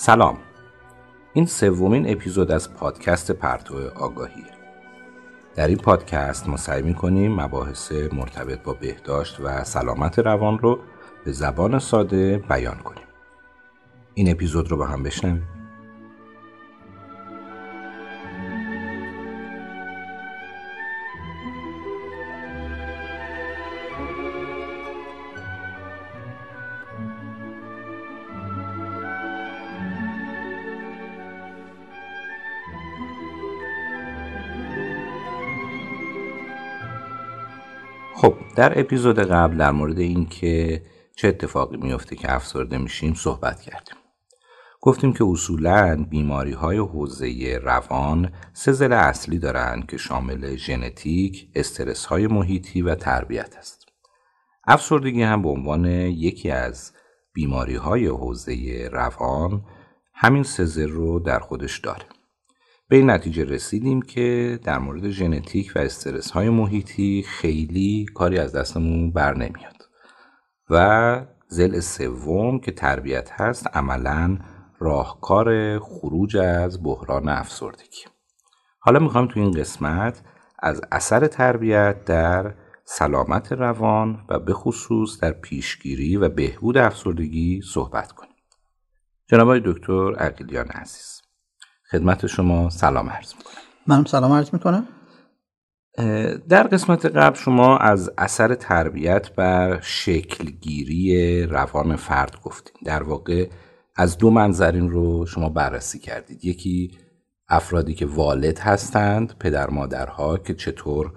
سلام. این سومین اپیزود از پادکست پرتو آگاهی. در این پادکست ما سعی می‌کنیم مباحث مرتبط با بهداشت و سلامت روان رو به زبان ساده بیان کنیم. این اپیزود رو با هم بشنویم. در اپیزود قبل در مورد اینکه چه اتفاقی میفته که افسرده میشیم صحبت کردیم گفتیم که اصولا بیماری های حوزه روان سه زل اصلی دارند که شامل ژنتیک، استرس های محیطی و تربیت است. افسردگی هم به عنوان یکی از بیماری های حوزه روان همین سه رو در خودش داره. به این نتیجه رسیدیم که در مورد ژنتیک و استرس های محیطی خیلی کاری از دستمون بر نمیاد. و زل سوم که تربیت هست عملا راهکار خروج از بحران افسردگی. حالا می‌خوام تو این قسمت از اثر تربیت در سلامت روان و به خصوص در پیشگیری و بهبود افسردگی صحبت کنیم. جناب دکتر عقیلیان عزیز خدمت شما سلام عرض می‌کنم. منم سلام عرض می‌کنم. در قسمت قبل شما از اثر تربیت بر شکلگیری روان فرد گفتید در واقع از دو منظر این رو شما بررسی کردید. یکی افرادی که والد هستند پدر مادرها که چطور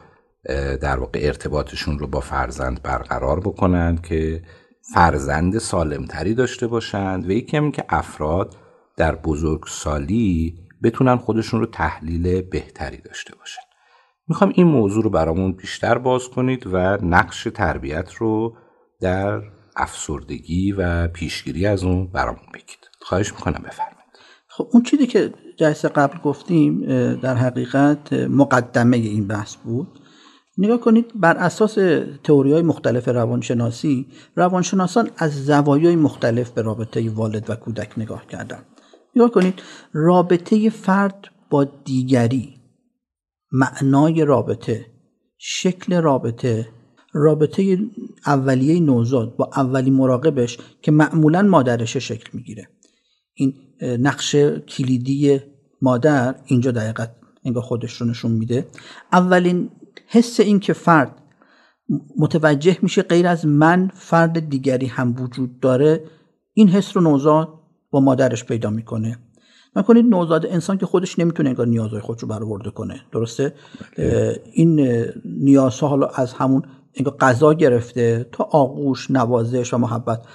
در واقع ارتباطشون رو با فرزند برقرار بکنند که فرزند سالمتری داشته باشند و یکی هم که افراد در بزرگسالی بتونن خودشون رو تحلیل بهتری داشته باشن. می‌خوام این موضوع رو برامون بیشتر باز کنید و نقش تربیت رو در افسردگی و پیشگیری از اون برامون بگید. خواهش می‌کنم بفرمایید. خب اون چیزی که جلسه قبل گفتیم در حقیقت مقدمه این بحث بود. نگاه کنید بر اساس تئوری های مختلف روانشناسی روانشناسان از زوایای مختلف به رابطه والد و کودک نگاه کردند. نگاه کنید رابطه فرد با دیگری معنای رابطه شکل رابطه رابطه اولیه نوزاد با اولی مراقبش که معمولا مادرش شکل می‌گیره. این نقش کلیدی مادر اینجا دقیقت انگار خودش رو نشون میده. اولین حس این که فرد متوجه میشه غیر از من فرد دیگری هم وجود داره این حس رو نوزاد با مادرش پیدا می‌کنه. کنید نوزاد انسان که خودش نمی‌تونه انگار نیازهای خودش رو برآورده کنه. درسته؟ این نیازها حالا از همون انگار غذا گرفته تا آغوش نوازش و محبت.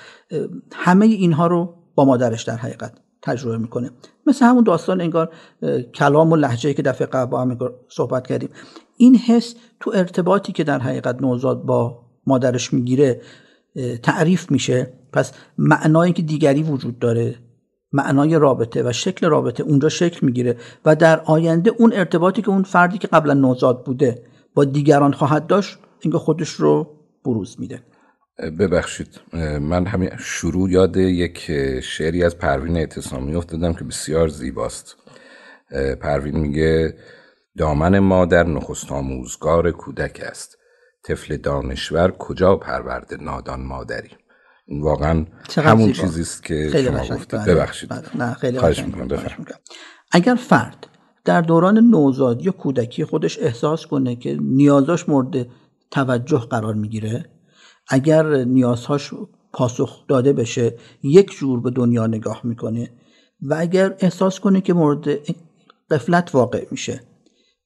همه اینها رو با مادرش در حقیقت تجربه می‌کنه. مثل همون داستان انگار کلام و لحجه که دفعه قبل با هم صحبت کردیم. این حس تو ارتباطی که در حقیقت نوزاد با مادرش می‌گیره تعریف میشه. پس معنایی که دیگری وجود داره. معنای رابطه و شکل رابطه اونجا شکل می‌گیره و در آینده اون ارتباطی که اون فردی که قبلا نوزاد بوده با دیگران خواهد داشت اینکه خودش رو بروز میده. ببخشید من همین شروع یاد یک شعری از پروین اعتصامی افتادم که بسیار زیباست. پروین میگه دامن مادر نخست آموزگار کودک است. طفل دانشور کجا پرورده نادان مادری؟ واقعا همون چیزی است که خیلی شما گفتید بله. ببخشید. بله. نه خیلی خواهش می‌کنم. اگر فرد در دوران نوزادی یا کودکی خودش احساس کنه که نیازاش مورد توجه قرار می‌گیره اگر نیازهاش پاسخ داده بشه یک جور به دنیا نگاه می‌کنه و اگر احساس کنه که مورد قفلت واقع میشه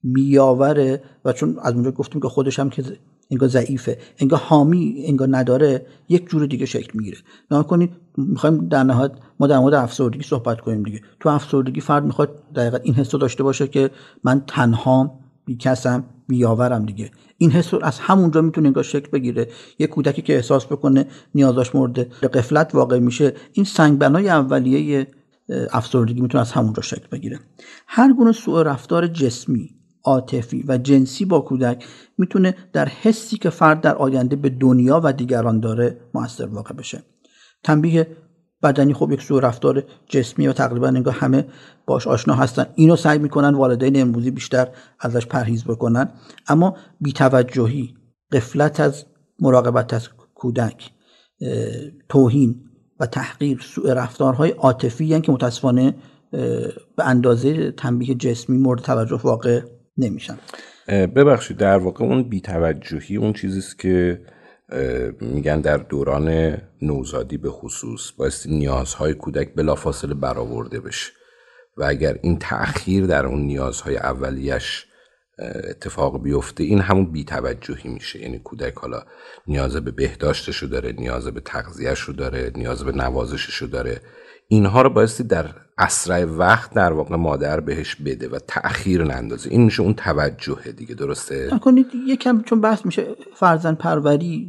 میاوره و چون از اونجا گفتیم که خودش هم که انگار ضعیفه انگار حامی انگار نداره یک جور دیگه شکل می‌گیره. نگاه کنید می‌خوایم در نهایت ما در مورد افسردگی صحبت کنیم دیگه. تو افسردگی فرد می‌خواد دقیقا این حس داشته باشه که من تنها بی کسم بیاورم دیگه. این حس از همونجا می‌تونه انگار شکل بگیره. یه کودکی که احساس بکنه نیازاش مورد قفلت واقع میشه این سنگبنای اولیه افسردگی می‌تونه از همونجا شکل بگیره. هر گونه سوء رفتار جسمی عاطفی و جنسی با کودک می‌تونه در حسی که فرد در آینده به دنیا و دیگران داره موثر واقع بشه. تنبیه بدنی خب یک سوء رفتار جسمی و تقریبا انگار همه باش آشنا هستن. اینو سعی می‌کنن والدین امروزی بیشتر ازش پرهیز بکنن. اما بیتوجهی قفلت از مراقبت از کودک توهین و تحقیر سوء رفتارهای عاطفی که متاسفانه به اندازه تنبیه جسمی مورد توجه واقع نمیشن. ببخشید در واقع اون بیتوجهی اون چیزیست که میگن در دوران نوزادی به خصوص بایستی نیازهای کودک بلافاصله برآورده بشه. و اگر این تأخیر در اون نیازهای اولیش اتفاق بیفته این همون بیتوجهی میشه. یعنی کودک حالا نیاز به بهداشتش داره نیاز به تغذیهش داره نیاز به نوازشش داره. اینها رو بایستی در اسرع وقت در واقع مادر بهش بده و تأخیر نندازه. این میشه اون توجه دیگه درسته؟ نکنید یکم چون بحث میشه فرزن پروری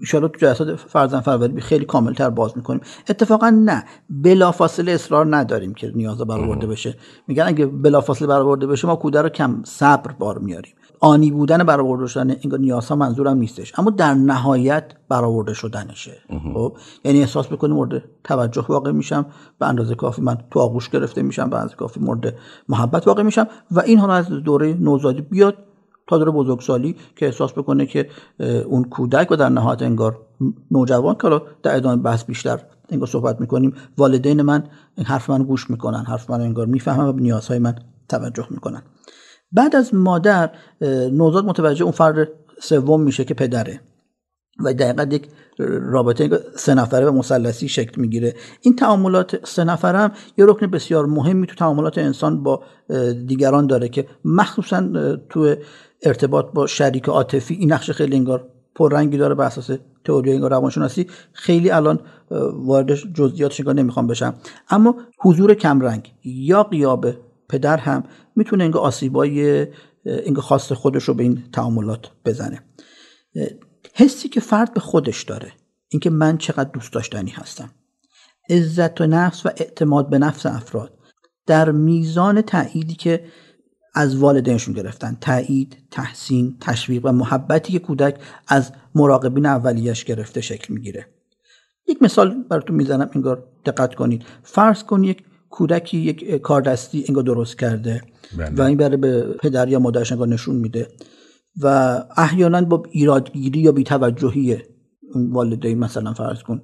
ایشالا تو جلسات فرزن پروری خیلی کاملتر باز می‌کنیم. اتفاقا نه بلافاصله اصرار نداریم که نیاز برآورده بشه. میگن اگه بلافاصله برآورده بشه ما کودک رو کم صبر بار میاریم. آنی بودن برآورده شدن این نیازها منظورم نیستش. اما در نهایت برآورده شدنشه. خب؟ یعنی احساس بکنیم مورد توجه واقع میشم به اندازه کافی من تو آغوش گرفته میشم به اندازه کافی مورد محبت واقع میشم و این حالا از دوره نوزادی بیاد تا دوره بزرگسالی که احساس بکنه که اون کودک و در نهایت انگار نوجوان که در ادامه بحث بیشتر انگار صحبت می‌کنیم والدین من این حرف من گوش می‌کنن حرف من انگار می‌فهمن و به نیازهای من توجه می‌کنن. بعد از مادر نوزاد متوجه اون فرد سوم میشه که پدره. و دقیقا یک رابطه سه نفره و مثلثی شکل می‌گیره. این تعاملات سه نفره هم یه رکن بسیار مهمی تو تعاملات انسان با دیگران داره که مخصوصا تو ارتباط با شریک عاطفی این نقش خیلی انگار پررنگی داره بر اساس تئوری انگار روانشناسی. خیلی الان وارد جزئیاتش نمی‌خوام بشم. اما حضور کمرنگ یا قیاب پدر هم می‌تونه انگار آسیبای انگار خاص خودش رو به این تعاملات بزنه. حسی که فرد به خودش داره اینکه من چقدر دوست داشتنی هستم. عزت و نفس و اعتماد به نفس افراد در میزان تأییدی که از والدینشون گرفتن. تایید تحسین تشویق و محبتی که کودک از مراقبین اولیش گرفته شکل می‌گیره. یک مثال براتون می‌زنم انگار دقت کنید. فرض کن یک کودکی یک کاردستی انگار درست کرده بله. و این برای به پدر یا مادرش انگار نشون میده. و احیانا با ایرادگیری یا بیتوجهی والدین مثلا فرض کن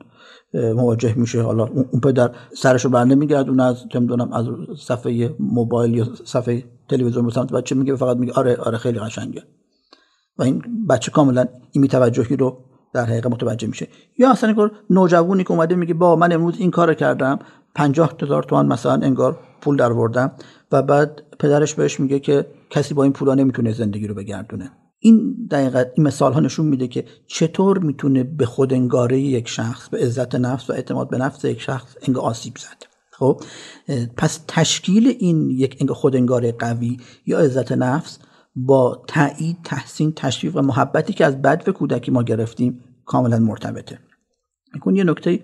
مواجه میشه. حالا اون پدر سرشو بر نمیگردونه از نمی‌دونم از صفحه موبایل یا صفحه تلویزیون به سمت بچه میگه فقط میگه آره آره خیلی قشنگه. و این بچه کاملا این بیتوجهی رو در حقیقت متوجه میشه. یا اصلا نوجوانی که اومده میگه با من امروز این کار کردم پنجاه هزار تومان مثلا انگار پول در و بعد پدرش بهش میگه که کسی با این پولا نمی‌تونه زندگی رو بگردونه. این دقیقا این مثال ها نشون میده که چطور می‌تونه به خود انگاره یک شخص به عزت نفس و اعتماد به نفس یک شخص انگار آسیب زد. خب پس تشکیل این یک انگار خود انگاره قوی یا عزت نفس با تایید تحسین تشویق و محبتی که از بد کودکی ما گرفتیم کاملا مرتبطه. میکن یه نکته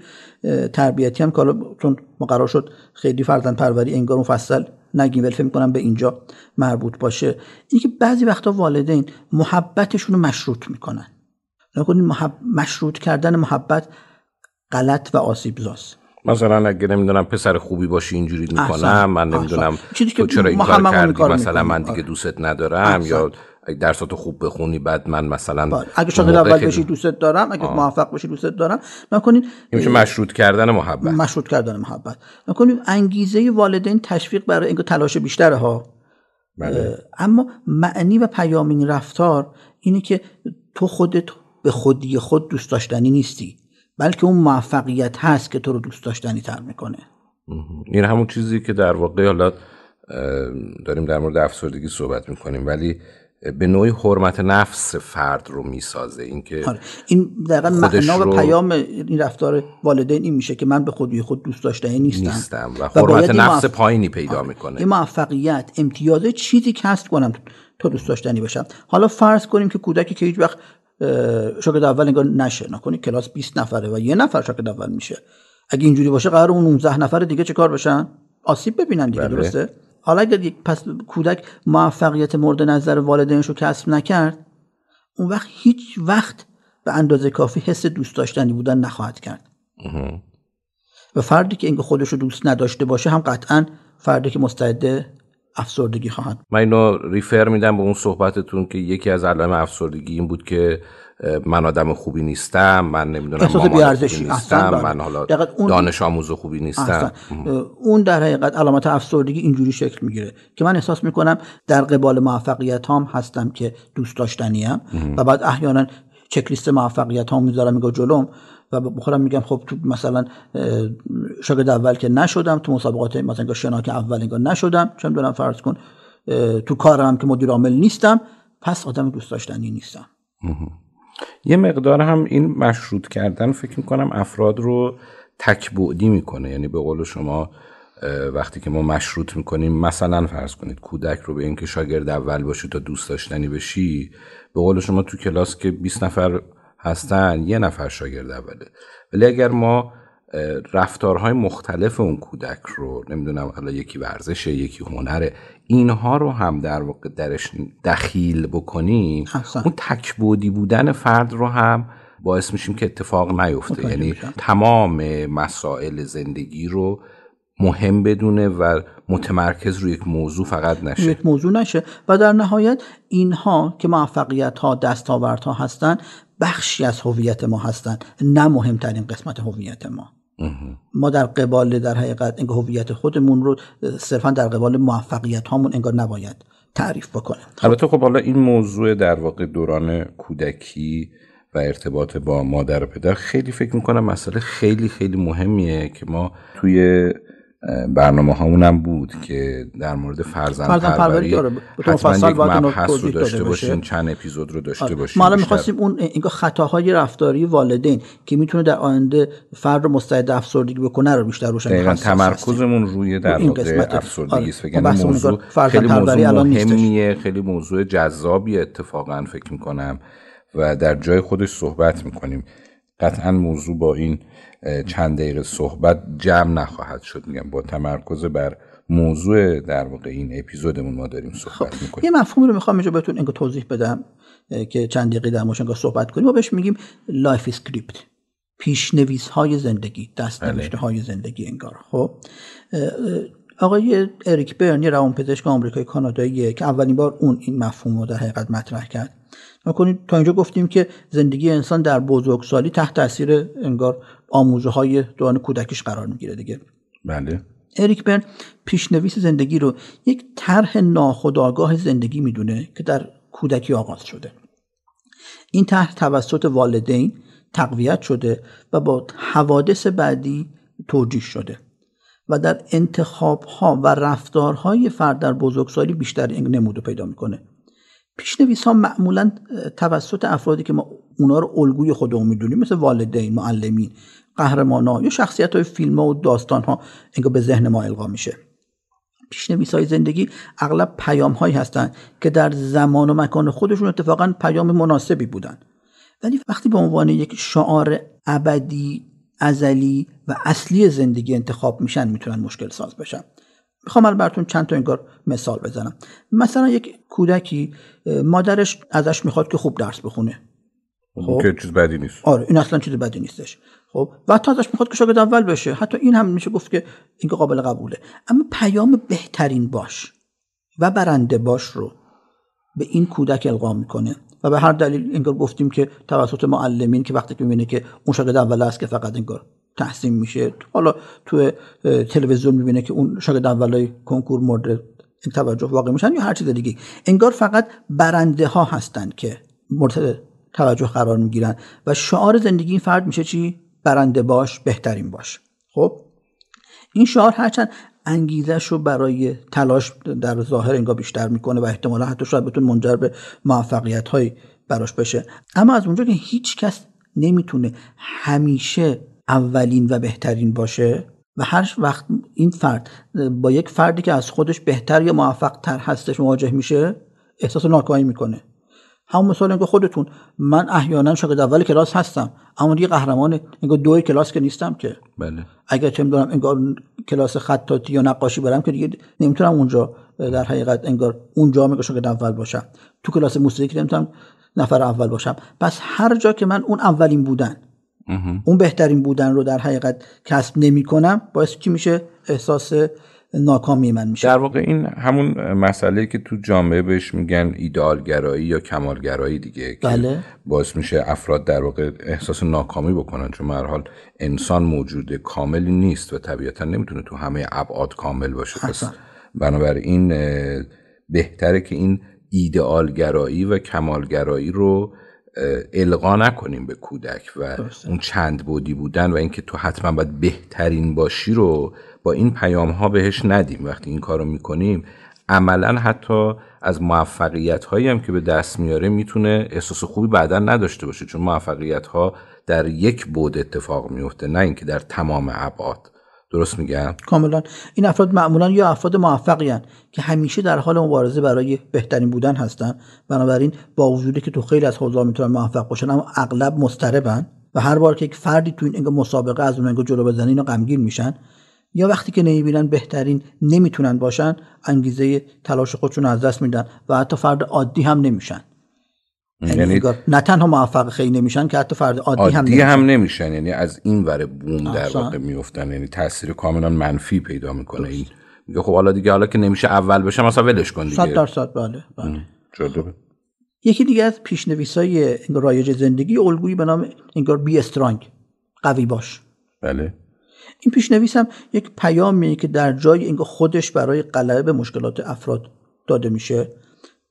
تربیتی هم که چون مقرر شد خیلی فرزند پروری انگار مفصل نگیم ولی فکر می‌کنم به اینجا مربوط باشه. اینکه بعضی وقتا والدین محبتشون رو مشروط می‌کنن. محب... مشروط کردن محبت غلط و آسیب زاست مثلا اگه نمی‌دونم پسر خوبی باشی اینجوری می‌کنم من نمی‌دونم تو چرا این کار کردی مثلا من دیگه آره. دوستت ندارم یا اگه درساتو خوب بخونی بعد من مثلا بله. اگه شاگرد اول بشی دوستت دارم اگه آه. موفق باشی دوستت دارم نکنین این میشه مشروط کردن محبت مشروط کردن محبت نکنین انگیزه والدین تشویق برای اینکه تلاش بیشتره ها بله. اما معنی و پیام این رفتار اینه که تو خودت به خودی خود دوست داشتنی نیستی بلکه اون موفقیت هست که تو رو دوست داشتنی تر می‌کنه این همون چیزی که در واقع حالا داریم در مورد افسردگی صحبت می‌کنیم ولی به نوعی حرمت نفس فرد رو می‌سازه. اینکه آره. این دقیقا معنا و پیام این رفتار والدین این میشه که من به خودی خود دوست داشته نیستم, نیستم و حرمت نفس پایینی پیدا آره. می‌کنه. این موفقیت امتیاز چیزی کسب کنم تا دوست داشتنی بشم حالا فرض کنیم که کودکی که هیچ وقت شاگرد اول انگار نشه نکنی کلاس 20 نفره و یه نفر شاگرد اول میشه. اگه اینجوری باشه قرار اون 19 نفر دیگه چه کار بشن؟ آسیب ببینن دیگه بله. درسته؟ حالا اگر یک پس کودک موفقیت مورد نظر والدینش رو کسب نکرد اون وقت هیچ وقت به اندازه کافی حس دوست داشتنی بودن نخواهد کرد. و فردی که اینکه خودش رو دوست نداشته باشه هم قطعا فردی که مستعد افسردگی خواهد من اینو ریفر میدم به اون صحبتتون که یکی از علائم افسردگی این بود که من آدم خوبی نیستم من نمی‌دونم احساس بیارزشی. نیستم من حالا دانش آموز خوبی نیستم. اون در حقیقت علامت افسردگی اینجوری شکل می‌گیره که من احساس می‌کنم در قبال موفقیت هم هستم که دوست داشتنیم و بعد احیانا چک لیست موفقیت هم می‌ذارم میگه جلوم و بخورم میگم خب تو مثلا شاگرد اول که نشدم تو مسابقات مثلا شناک اول انگار نشدم چون دارم فرض کن تو کارم که مدیر عامل نیستم پس آدم دوست داشتنی نیستم. یه مقدار هم این مشروط کردن فکر می‌کنم افراد رو تکبعدی می‌کنه. یعنی به قول شما وقتی که ما مشروط می‌کنیم مثلا فرض کنید کودک رو به اینکه شاگرد اول باشی تا دوست داشتنی بشی به قول شما تو کلاس که 20 نفر هستن یه نفر شاگرد اوله. ولی اگر ما رفتارهای مختلف اون کودک رو نمی‌دونم حالا یکی ورزشه یکی هنره اینها رو هم در واقع درش دخیل بکنیم. اون تکبودی بودن فرد رو هم باعث میشیم که اتفاق نیفته. یعنی تمام مسائل زندگی رو مهم بدونه و متمرکز روی یک موضوع فقط نشه. یک موضوع نشه. و در نهایت اینها که موفقیت ها دستاورت ها هستن بخشی از هویت ما هستند نه مهمترین قسمت هویت ما. ما در قبال در حقیقت این هویت خودمون رو صرفا در قبال موفقیت هامون انگار نباید تعریف بکنه البته خب حالا این موضوع در واقع دوران کودکی و ارتباط با مادر و پدر خیلی فکر می‌کنم مسئله خیلی خیلی مهمیه که ما توی برنامه هامون بود که در مورد فرزند, پروری حتما یک مبحث رو داشته باشین چند اپیزود رو داشته آره. باشین ما الان می‌خواستیم اون این خطاهای رفتاری والدین که می‌تونه در آینده فرد رو مستعد افسردگی بکنه رو بیشتر روشن دقیقاً تمرکزمون روی در واقع افسردگی است. آره. موضوع خیلی موضوع مهمیه خیلی موضوع جذابی اتفاقا فکر می‌کنم. و در جای خودش صحبت می‌کنیم. قطعا موضوع با این چند دقیقه صحبت جمع نخواهد شد میگم با تمرکز بر موضوع در واقع این اپیزودمون ما داریم صحبت خب. می‌کنیم یه مفهومی رو می‌خوام اینجا بهتون اینکه توضیح بدم که چند دقیقه در موردش صحبت کنیم ما بهش میگیم life script پیشنویس های زندگی درسته بله. نوشته های زندگی انگار خب آقای اریک برن یه روانپزشک آمریکایی کاناداییه که اولین بار اون این مفهوم رو در حقیقت مطرح کرد کنید تا اینجا گفتیم که زندگی انسان در بزرگسالی تحت تاثیر انگار آموزه های دوران کودکیش قرار می‌گیره دیگه. بله. اریک برن پیشنویس زندگی رو یک طرح ناخودآگاه زندگی می‌دونه که در کودکی آغاز شده. این طرح توسط والدین تقویت شده و با حوادث بعدی توجیه شده و در انتخاب ها و رفتارهای فرد در بزرگسالی بیشتر نمود پیدا می‌کنه. پیشنویس ها معمولا توسط افرادی که ما اونا رو الگوی خودمون می‌دونیم مثل والدین معلمین قهرمان ها یا شخصیت های فیلم ها و داستان ها انگار به ذهن ما القا میشه. پیشنویس های زندگی اغلب پیام هایی هستند که در زمان و مکان خودشون اتفاقا پیام مناسبی بودن. ولی وقتی به عنوان یک شعار ابدی ازلی و اصلی زندگی انتخاب میشن می‌تونن مشکل ساز بشن. می‌خوام براتون چند تا انگار مثال بزنم. مثلا یک کودکی مادرش ازش می‌خواد که خوب درس بخونه. خب؟ که چیز بدی نیست. آره این اصلا چیز بدی نیستش. خب؟ و حتی ازش می‌خواد که شاگرد اول بشه. حتی این هم میشه گفت که این قابل قبوله. اما پیام بهترین باش و برنده باش رو به این کودک القا می‌کنه و به هر دلیل انگار گفتیم که توسط معلمین که وقتی که می‌بینه که اون شاگرد اول است که فقط انگار تحسین میشه. حالا تو تلویزیون می‌بینه که اون شاگرد اولای کنکور مورد این توجه واقع میشن یا هر چیز دیگه. انگار فقط برنده ها هستند که مورد توجه قرار می‌گیرن و شعار زندگی این فرد میشه چی؟ برنده باش بهترین باش. خب؟ این شعار هرچند انگیزش رو برای تلاش در ظاهر انگار بیشتر می‌کنه و احتمالا حتی شاید بتون منجر به موفقیت های براش بشه. اما از اونجا که هیچ کس نمی‌تونه همیشه اولین و بهترین باشه و هر وقت این فرد با یک فردی که از خودش بهتر یا موفق تر هستش مواجه میشه احساس ناکامی می‌کنه. همون مثال که خودتون من احیانا شاگرد اول کلاس هستم اما دیگه قهرمان انگار دوی کلاس که نیستم که. بله. اگر چه می‌دونم انگار کلاس خطاطی یا نقاشی برم که دیگه نمی‌تونم اونجا در حقیقت انگار اونجا میگه شاگرد اول باشم. تو کلاس موسیقی که نمی‌تونم نفر اول باشم. پس هر جا که من اون اولین بودن اون بهترین بودن رو در حقیقت کسب نمی‌کنم باعث چی میشه؟ احساس ناکامی من میشه. در واقع این همون مسئله که تو جامعه بهش میگن ایدالگرایی یا کمالگرایی دیگه بله. که باعث میشه افراد در واقع احساس ناکامی بکنن. چون هر حال انسان موجود کاملی نیست و طبیعتا نمی‌تونه تو همه ابعاد کامل باشه. پس بنابراین بهتره که این ایدئالگرایی و کمالگرایی رو القا نکنیم به کودک و اون چند بودی بودن و اینکه تو حتما باید بهترین باشی رو با این پیام ها بهش ندیم. وقتی این کار رو می‌کنیم عملا حتی از موفقیت هایی هم که به دست میاره می‌تونه احساس خوبی بعدا نداشته باشه چون موفقیت ها در یک بود اتفاق میفته نه اینکه در تمام ابعاد. درست میگم؟ کاملا. این افراد معمولا یا افراد موفقی هن که همیشه در حال مبارزه برای بهترین بودن هستن بنابراین با وجودی که تو خیلی از حوزه می‌تونن موفق باشن اما اغلب مضطربن و هر بار که یک فردی تو این مسابقه از اون جلو بزنه اینا غمگین میشن. یا وقتی که نمی‌بینن بهترین نمی‌تونن باشن انگیزه تلاش خودشون از دست میدن و حتی فرد عادی هم نمیشن. یعنی, یعنی نه تنها موفق خیلی نمیشن که حتی فرد عادی, عادی هم نمیشن. هم نمیشن یعنی از این ور بوم در واقع میفتن یعنی تاثیر کاملا منفی پیدا می‌کنه. این میگه خب حالا دیگه حالا که نمیشه اول بشه مثلا ولش کن دیگه. 100 درصد بله, بله. یکی دیگه از پیشنویسای رایج زندگی الگویی به نام انگار بی استرانگ قوی باش. بله. این پیشنویس هم یک پیامیه که در جای اینکه خودش برای غلبه به مشکلات افراد داده میشه.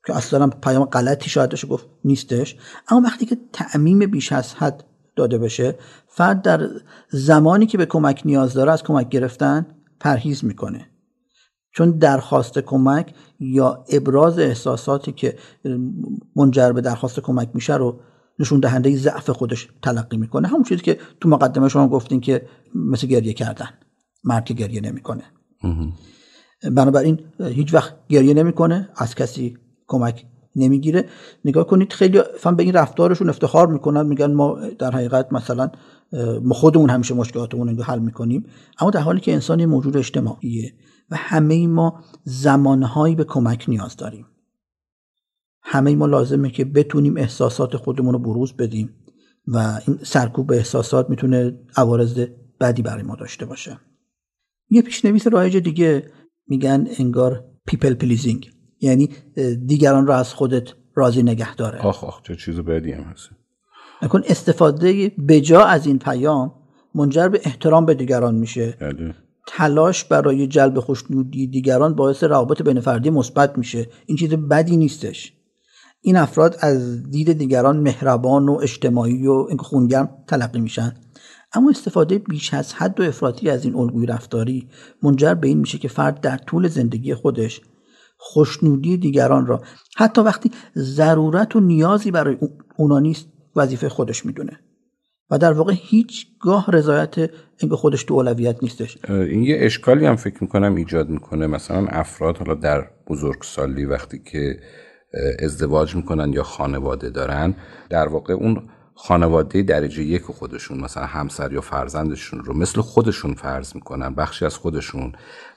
که اصلا پیام غلطی شاید بشه گفت نیستش. اما وقتی که تعمیم بیش از حد داده بشه فرد در زمانی که به کمک نیاز داره از کمک گرفتن پرهیز می‌کنه. چون درخواست کمک یا ابراز احساساتی که منجر به درخواست کمک میشه رو نشون دهنده ضعف خودش تلقی می‌کنه. همون چیزی که تو مقدمه شما گفتین که مثل گریه کردن. مرد که گریه نمی‌کنه. بنابراین هیچ وقت گریه نمی‌کنه. از کسی کمک نمی‌گیره. نگاه کنید خیلی فهم به این رفتارشون افتخار می‌کنن میگن ما در حقیقت مثلا ما خودمون همیشه مشکلاتمون رو حل می‌کنیم. اما در حالی که انسان موجود اجتماعیه و همه ما زمانهایی به کمک نیاز داریم. همه ما لازمه که بتونیم احساسات خودمون رو بروز بدیم و این سرکوب احساسات می‌تونه عوارض بدی برای ما داشته باشه. یه پیشنویس رایج دیگه میگن انگار people pleasing. یعنی دیگران را از خودت راضی نگه داره. آخ آخ چه چیز بدی هم هست. نکن استفاده بجا از این پیام منجر به احترام به دیگران میشه. بله. تلاش برای جلب خوشنودی دیگران باعث روابط بین فردی مثبت میشه. این چیز بدی نیستش. این افراد از دید دیگران مهربان و اجتماعی و خونگرم تلقی میشن. اما استفاده بیش از حد و افراطی از این الگوی رفتاری منجر به این میشه که فرد در طول زندگی خودش خوشنودی دیگران را. حتی وقتی ضرورت و نیازی برای اونا نیست وظیفه خودش می‌دونه. و در واقع هیچگاه رضایت اینکه خودش تو اولویت نیستش. این یه اشکالی هم فکر می‌کنم ایجاد می‌کنه. مثلا افراد حالا در بزرگسالی وقتی که ازدواج می‌کنن یا خانواده دارن در واقع اون خانواده درجه یک خودشون مثلا همسر یا فرزندشون رو مثل خودشون فرض می‌کنن بخشی از خودشون.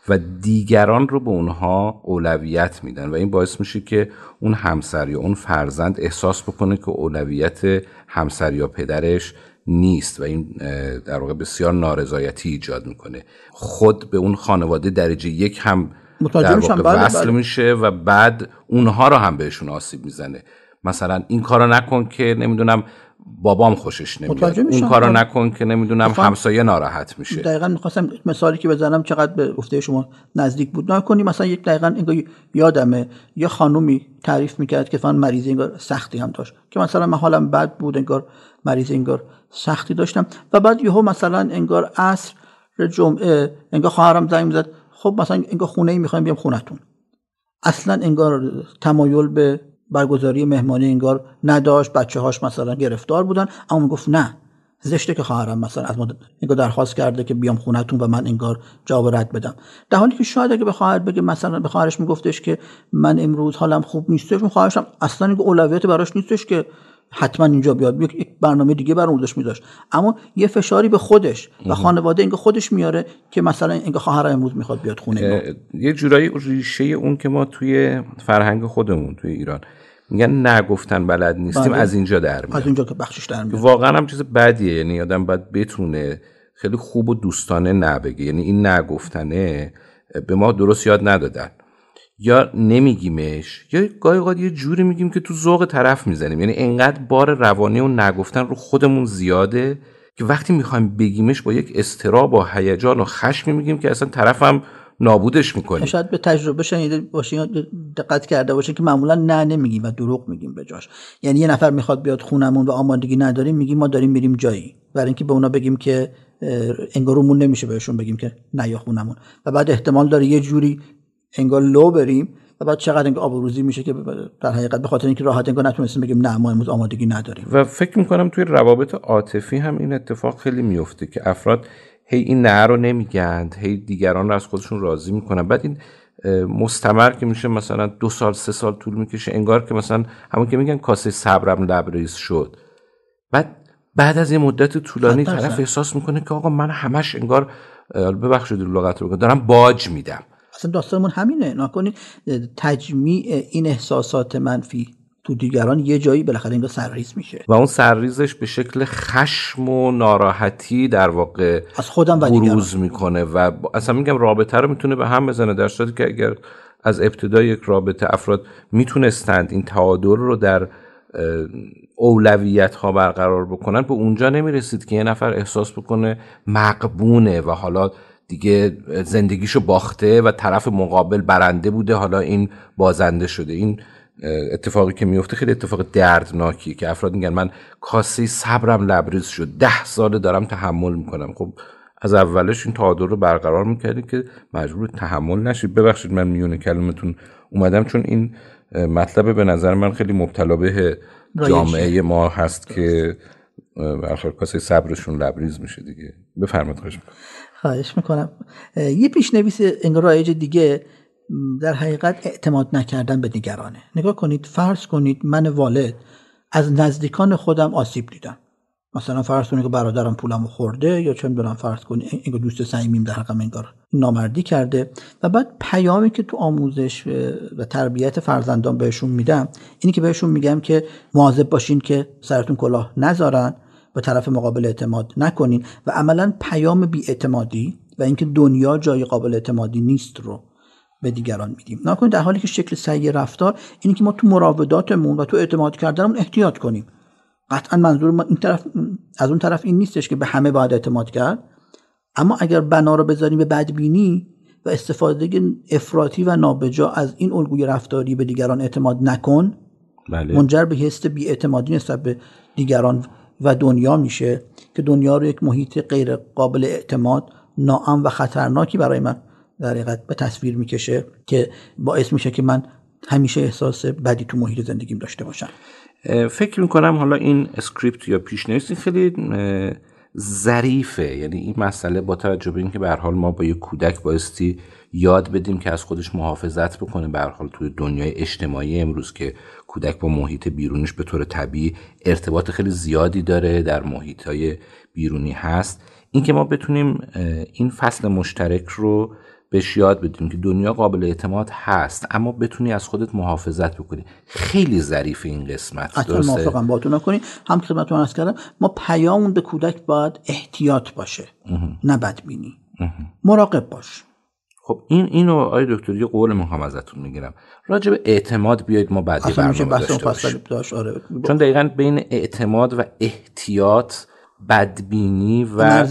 و دیگران رو به اونها اولویت میدن و این باعث میشه که اون همسر یا اون فرزند احساس بکنه که اولویت همسر یا پدرش نیست و این در واقع بسیار نارضایتی ایجاد می‌کنه. خود به اون خانواده درجه یک هم در واقع بله، وصل بله. میشه و بعد اونها رو هم بهشون آسیب می‌زنه. مثلا این کارو نکن که نمی‌دونم بابام خوشش نمیاد. اون کارو. نکن که نمی‌دونم همسایه ناراحت میشه. دقیقا می‌خواستم مثالی که بزنم چقدر به گفته شما نزدیک بود. نکنی مثلا یک دقیقا انگار یادمه یه خانومی تعریف می‌کرد که فن مریضی انگار سختی هم داشت. که مثلا من حالم بد بود انگار مریض انگار سختی داشتم. و بعد یهو مثلا انگار عصر جمعه انگار خواهرم زنگ می‌زد. خب مثلا انگار خونه ای می‌خوایم بیام خونتون. اصلا انگار تمایل به برگزاری مهمانی انگار نداشت بچه هاش مثلا گرفتار بودن اما گفت نه زشته که خواهرم مثلا از ما انگار درخواست کرده که بیام خونتون و من انگار جواب رد بدم. در حالی که شاید اگه به خواهر بگه مثلا به خواهرش میگفتش که من امروز حالم خوب نیستش اون خواهرشم اصلا اولویت براش نیستش که حتما اینجا بیاد. یک برنامه دیگه براموزش میداشت اما یه فشاری به خودش و خانواده اینکه خودش میاره که مثلا اینکه خواهر امروز می‌خواد بیاد خونه یه جورایی ریشه اون که ما توی فرهنگ خودمون توی ایران میگن نگفتن بلد نیستیم بله. از اینجا در میاد. از اینجا که بخشش در میاد. واقعا هم چیز بدیه یعنی آدم باید بتونه خیلی خوب و دوستانه نبگه. یعنی این نگفتنه به ما درست یاد ندادن. یا نمیگیمش یا گاهی اوقات یه جوری میگیم که تو ذوق طرف می‌زنیم. یعنی انقدر بار روانی و نگفتن رو خودمون زیاده که وقتی می‌خوایم بگیمش با یک استراب و هیجان و خشم میگیم که اصلا طرفم نابودش می‌کنیم شاید به تجربه شنیده باشین دقت کرده باشین که معمولا نه نمیگیم و دروغ میگیم به جاش. یعنی یه نفر می‌خواد بیاد خونمون و آمادگی نداریم میگیم ما داریم میریم جایی. برای اینکه به اونا بگیم که اه، انگارومون نمیشه بهشون بگیم که نه یا خونمون. و بعد احتمال داره یه جوری انگار لو بریم و بعد چقدر انگار آب و روزی میشه که در حقیقت به خاطر اینکه راحت انگار نتونستیم بگیم نه ما امروز آمادگی نداریم. و فکر می‌کنم توی روابط عاطفی هم این اتفاق خیلی میفته که افراد هی این نه رو نمیگند هی دیگران رو از خودشون راضی می‌کنن. بعد این مستمر که میشه مثلا دو سال سه سال طول می‌کشه انگار که مثلا همون که میگن کاسه صبرم لبریز شد. بعد بعد از یه مدت طولانی. طرف احساس می‌کنه که آقا من همش انگار ببخشید لغت رو دارم باج میدم. اصلا داستانمون همینه. نکنید تجمیع این احساسات منفی تو دیگران یه جایی بالاخره انگار سرریز میشه. و اون سرریزش به شکل خشم و ناراحتی در واقع از خودم و بروز می‌کنه و اصلا میگم رابطه رو می‌تونه به هم بزنه در صورتی که اگر از ابتدای یک رابطه افراد می‌تونستند این تعادل رو در اولویت ها برقرار بکنن به اونجا نمی‌رسید که یه نفر احساس بکنه مقبونه و حالا دیگه زندگیشو باخته و طرف مقابل برنده بوده. حالا این بازنده شده. این اتفاقی که میفته خیلی اتفاق دردناکی که افراد میگن من کاسه صبرم لبریز شد. ده ساله دارم تحمل می‌کنم. خب از اولش این تعادل رو برقرار می‌کردی که مجبور تحمل نشید ببخشید من میونه کلمتون اومدم چون این مطلب به نظر من خیلی مبتلا به جامعه ما هست که حال کاسه صبرشون لبریز میشه دیگه. بفرمایید خواهش می‌کنم. خواهش می‌کنم. یه پیشنویس انگار رایج دیگه در حقیقت اعتماد نکردن به دیگرانه نگاه کنید فرض کنید من والد از نزدیکان خودم آسیب دیدم. مثلا فرض کنید که برادرم پولمو خورده یا چه می‌دونم فرض کنید انگار دوست صمیمیم در حقم انگار نامردی کرده و بعد پیامی که تو آموزش و تربیت فرزندان بهشون میدم اینی که بهشون میگم که مواظب باشین که سرتون کلاه نذارن به طرف مقابل اعتماد نکنین و عملا پیام بیاعتمادی و اینکه دنیا جای قابل اعتمادی نیست رو به دیگران میدیم. نکنید در حالی که شکل سعی رفتار اینی که ما تو مراوداتمون و تو اعتماد کردنمون احتیاط کنیم. قطعا منظور ما این طرف از اون طرف این نیستش که به همه باید اعتماد کرد. اما اگر بنا رو بذاریم به بدبینی و استفاده افراطی و نابجا از این الگوی رفتاری به دیگران اعتماد نکن بله. منجر به حس بیاعتمادی نسبت به دیگران و دنیا میشه که دنیا رو یک محیط غیر قابل اعتماد ناامن و خطرناکی برای من در حقیقت به تصویر می‌کشه که باعث میشه که من همیشه احساس بدی تو محیط زندگیم داشته باشم. فکر می‌کنم حالا این script یا پیشنویس این خیلی ظریفه یعنی این مسئله با توجه به اینکه به حال ما با یک کودک بایستی یاد بدیم که از خودش محافظت بکنه به حال توی دنیای اجتماعی امروز که کودک با محیط بیرونیش به طور طبیعی ارتباط خیلی زیادی داره در محیط بیرونی هست. اینکه ما بتونیم این فصل مشترک رو بهش یاد بدیم که دنیا قابل اعتماد هست اما بتونی از خودت محافظت بکنی. خیلی ظریف این قسمت درسته؟ موافقم باتون نکنید هم خدمتتون عرض کردم ما پیامون به کودک باید احتیاط باشه نه بدبینی. مراقب باش. خب این اینو آقای دکتر یه قول می‌خوام ازتون می‌گیرم. راجع به اعتماد بیاید ما بعدی برنامه داشته باشیم. داشت. آره. چون دقیقا بین اعتماد و احتیاط بدبینی و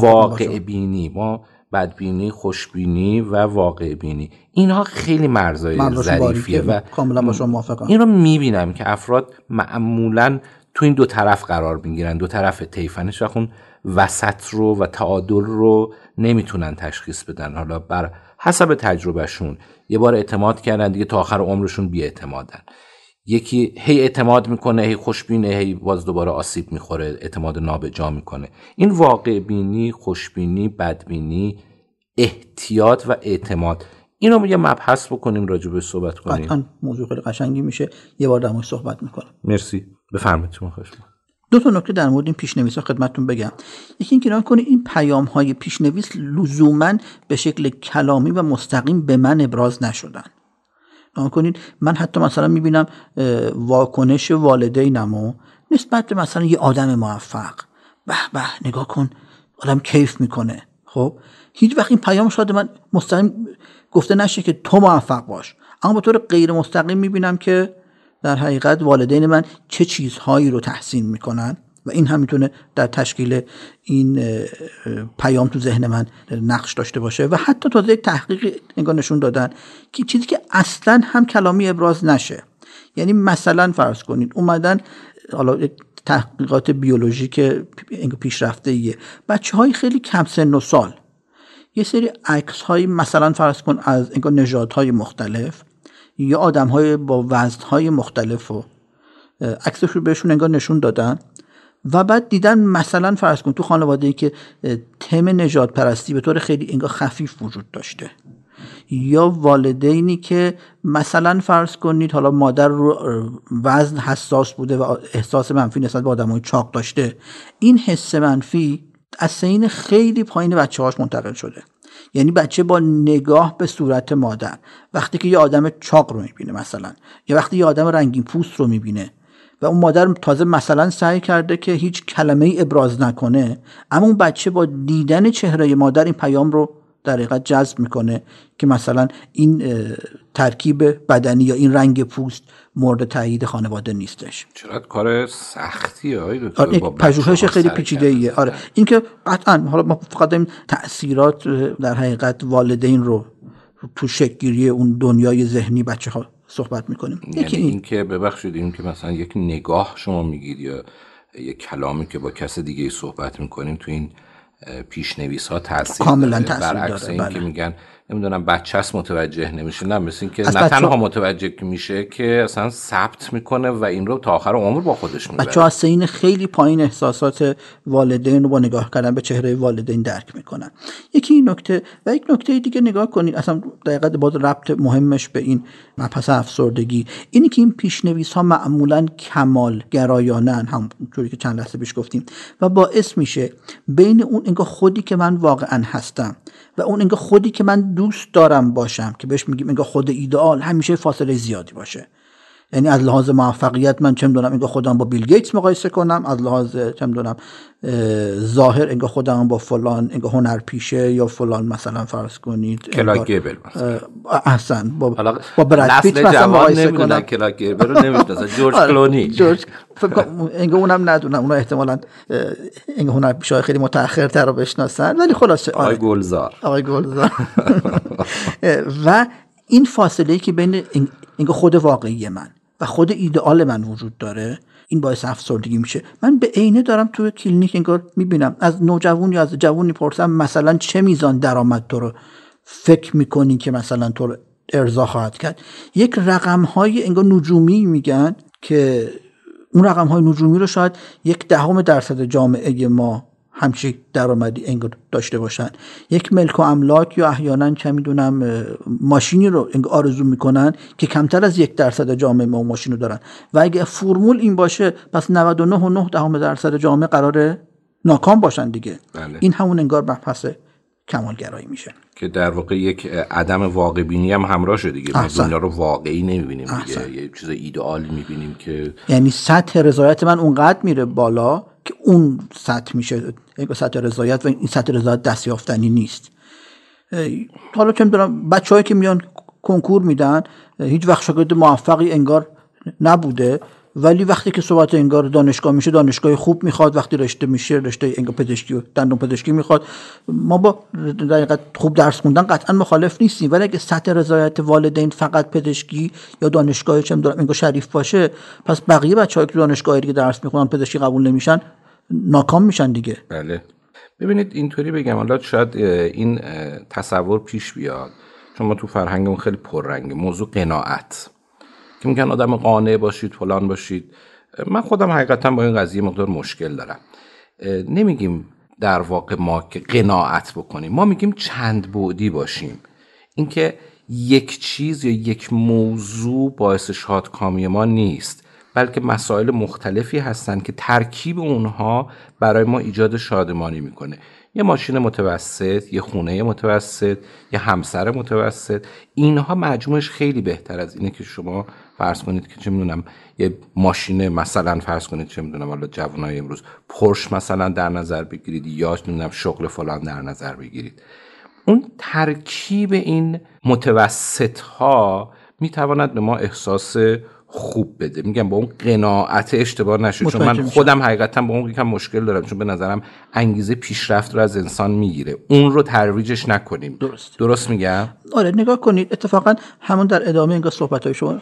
واقع باشم. بینی. ما بدبینی خوشبینی و واقع بینی اینها خیلی مرزهای مرزشون ظریفیه و کاملا با شما موافقم. این رو می‌بینم که افراد معمولا تو این دو طرف قرار می‌گیرن دو طرف طیفنش و اون وسط رو و تعادل رو نمی‌تونن تشخیص بدن. حالا بر حسب تجربهشون یه بار اعتماد کردن دیگه تا آخر عمرشون بی اعتمادن یکی هی اعتماد می‌کنه هی خوشبینه هی باز دوباره آسیب می‌خوره اعتماد نابجا می‌کنه. این واقع بینی خوشبینی بدبینی احتیاط و اعتماد. اینو یه مبحث بکنیم راجع به صحبت کنیم. قطعا موضوع خیلی قشنگی میشه. یه بار در صحبت می‌کنم. مرسی. بفرمایید شما می‌کنم. دو تا نکته در مورد این پیشنویس ها خدمتتون بگم. یکی اینکه نگاه کنید این پیام های پیشنویس لزوما به شکل کلامی و مستقیم به من ابراز نشدن. کنید من حتی مثلا می‌بینم واکنش والدینمو نسبت به مثلا یه آدم موفق. به به نگاه کن. آدم کیف می‌کنه. خب؟ هیچ وقت این پیام شاید من مستقیم گفته نشه که تو موفق باش. اما به طور غیر مستقیم می‌بینم که در حقیقت والدین من چه چیزهایی رو تحسین می‌کنن. و این هم می‌تونه در تشکیل این پیام تو ذهن من نقش داشته باشه و حتی تازه یک تحقیق انگار نشون دادن که چیزی که اصلا هم کلامی ابراز نشه. یعنی مثلا فرض کنید اومدن حالا تحقیقات بیولوژیک پیشرفته ایه بچه های خیلی کم سن و سال. یه سری عکس های مثلا فرض کن از انگار نژادهای مختلف یا آدم های با وزن های مختلف و عکسش رو بهشون انگار نشون دادن. و بعد دیدن مثلا فرض کن تو خانواده ای که تم نجات پرستی به طور خیلی انگار خفیف وجود داشته. یا والدینی که مثلا فرض کنید حالا مادر رو وزن حساس بوده و احساس منفی نسبت به آدمای چاق داشته این حس منفی از سین خیلی پایین بچه هاش منتقل شده. یعنی بچه با نگاه به صورت مادر وقتی که یه آدم چاق رو می‌بینه مثلا یا وقتی یه آدم رنگین پوست رو می‌بینه و اون مادر تازه مثلا سعی کرده که هیچ کلمه ای ابراز نکنه اما اون بچه با دیدن چهره مادر این پیام رو در حقیقت جذب می‌کنه که مثلا این ترکیب بدنی یا این رنگ پوست مورد تایید خانواده نیستش. چرا کار سختی آره پژوهش خیلی پیچیده ایه آره. این که قطعا حالا ما فقط این تاثیرات در حقیقت والدین رو تو شکلگیری اون دنیای ذهنی بچه ها صحبت می‌کنیم. یعنی این, این. که ببخشید این که مثلا یک نگاه شما میگید یا یک کلامی که با کس دیگه صحبت می‌کنیم تو این پیشنویس ها تاثیر کاملا تاثیر برعکس این که بله. میگن نمی‌دونم بچه هست متوجه نمیشه نه مثل که نه تنها متوجه میشه که اصلا ثبت می‌کنه و این رو تا آخر عمر با خودش می‌بره. بچه این خیلی پایین احساسات والدین رو با نگاه کردن به چهره والدین درک می‌کنن. یکی این نکته و یک نکته دیگه نگاه کنید اصلا دقیقا باز ربط مهمش به این مبحث افسردگی. اینی که این پیشنویس ها معمولا کمال گرایانن همونطوری که چند لحظه پیش گفتیم و باعث میشه بین اون انگار خودی که من واقعا هستم و اون انگار خودی که من دوست دارم باشم که بهش میگیم انگار خود ایدئال همیشه فاصله زیادی باشه. یعنی از لحاظ موفقیت من چه می‌دونم انگار خودم با بیل گیتس مقایسه کنم از لحاظ چه می‌دونم ظاهر انگار خودم با فلان انگار هنر پیشه یا فلان مثلا فرض کنید کلاک مثلا. احسن با با براد پیت مثلا مقایسه کنم. کلاک رو نمی‌شناسن جورج آره، کلونی. جورج انگار اونم ندونم اونا احتمالاً انگار هنر پیشه خیلی متأخرتر رو بشناسن ولی خلاصه آقای آره. گلزار. آقای گلزار. و این فاصله ای که بین انگار خود واقعی من خود ایدئال من وجود داره. این باعث افسردگی میشه. من به عینه دارم توی کلینیک انگار می‌بینم. از نوجوان یا از جوونی پرسم مثلا چه میزان درآمد تو رو فکر می‌کنی که مثلا تو رو ارضا خواهد کرد؟ یک رقم های انگار نجومی میگن که اون رقم های نجومی رو شاید یک دهم درصد جامعه ما همچی درآمدی انگار داشته باشن. یک ملک و املاک یا احیانا چه می‌دونم ماشینی رو انگار آرزو می‌کنن که کمتر از یک درصد جامعه ما ماشین رو دارن. و اگه فرمول این باشه پس 99 و 9 دهم درصد جامعه قراره ناکام باشن دیگه. بله. این همون انگار بحث کمالگرایی میشه. که در واقع یک عدم واقع بینی هم همراه شده دیگه. ما دنیا رو واقعی نمی‌بینیم دیگه. یه چیز ایدئالی می‌بینیم که یعنی سطح رضایت من اونقدر میره بالا که اون سطح میشه سطح رضایت و این سطح رضایت دستیافتنی نیست. حالا چه می‌دونم بچه‌هایی که میان کنکور میدن هیچ وقت شاگرد موفقی انگار نبوده. ولی وقتی که صحبت انگار دانشگاه میشه دانشگاه خوب می‌خواد وقتی رشته میشه رشته انگار پزشکی و دندون پزشکی می‌خواد. ما با دقیقت خوب درس خوندن قطعا مخالف نیستیم. ولی اگه سطح رضایت والدین فقط پزشکی یا دانشگاه چه می‌دونم انگار شریف باشه پس بقیه بچه‌ها که دانشگاهی که درس می‌خونن پزشکی قبول نمیشن ناکام میشن دیگه. بله. ببینید اینطوری بگم. حالا شاید این تصور پیش بیاد. چون ما تو فرهنگمون خیلی پررنگه موضوع قناعت. که میگن آدم قانع باشید فلان باشید. من خودم حقیقتا با این قضیه مقدار مشکل دارم. نمیگیم در واقع ما که قناعت بکنیم. ما میگیم چند بعدی باشیم. اینکه یک چیز یا یک موضوع باعث شادکامی ما نیست بلکه مسائل مختلفی هستند که ترکیب اونها برای ما ایجاد شادمانی می‌کنه. یه ماشین متوسط یه خونه متوسط یه همسر متوسط. اینها مجموعش خیلی بهتر از اینه که شما فرض کنید که چه می‌دونم یه ماشین مثلا فرض کنید چه می‌دونم حالا جوانای امروز پرش مثلا در نظر بگیرید یا نمی‌دونم شغل فلان در نظر بگیرید. اون ترکیب این متوسط ها می‌تواند به ما احساس خوب بده. میگم با اون قناعت اشتباه نشه چون من خودم حقیقتا با اون یکم مشکل دارم چون به نظرم انگیزه پیشرفت رو از انسان می‌گیره. اون رو ترویجش نکنیم. درست. درست میگم؟ آره نگاه کنید. اتفاقا همون در ادامه اینگاه صحبت های شما.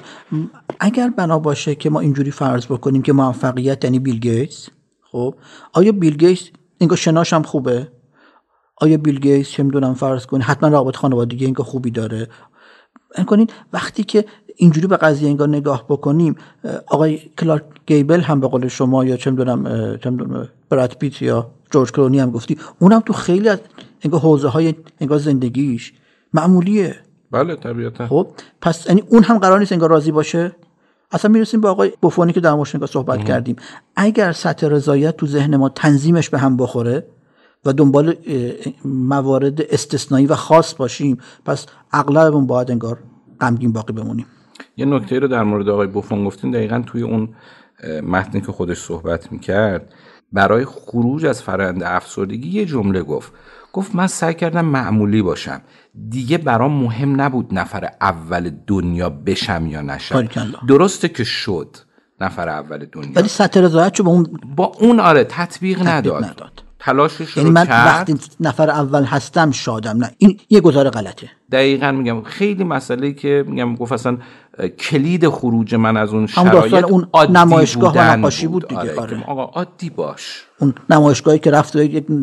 اگر بنا باشه که ما اینجوری فرض بکنیم که موفقیت یعنی بیل گیتس خب آیا بیل گیتس اینگاه شناش هم خوبه؟ آیا بیل گیتس چه می‌دونم فرض کنید حتما رابط خانوادگی اینگاه خوبی داره؟ کنید وقتی که اینجوری به قضیه انگار نگاه بکنیم آقای کلارک گیبل هم به قول شما یا چه می‌دونم براد پیت یا جورج کلونی هم گفتی اونم تو خیلی از انگار حوزه های انگار زندگیش معمولیه. بله طبیعتا. خب پس یعنی اون هم قرار نیست انگار راضی باشه؟ اصلا می‌رسیم به آقای بوفونی که در موردش صحبت کردیم. اگر سطح رضایت تو ذهن ما تنظیمش به هم بخوره و دنبال موارد استثنایی و خاص باشیم پس اغلبمون باید انگار غمگین باقی بمونیم. یه نکته رو در مورد آقای بوفون گفتین دقیقا توی اون متنی که خودش صحبت می‌کرد برای خروج از فرند افسردگی یه جمله گفت. گفت من سعی کردم معمولی باشم. دیگه برام مهم نبود نفر اول دنیا بشم یا نشم. درسته که شد نفر اول دنیا. ولی سطح رضایت با اون با اون آره تطبیق, نداد. نداد. تلاشش یعنی من وقتی نفر اول هستم شادم نه. این یه گزاره غلطه. دقیقا میگم خیلی مسئله که میگم گفت اسان کلید خروج من از اون شرایط اون نمایشگاه و نقاشی بود, دیگه. آره, آره. آقا عادی باش. اون نمایشگاهی که رفت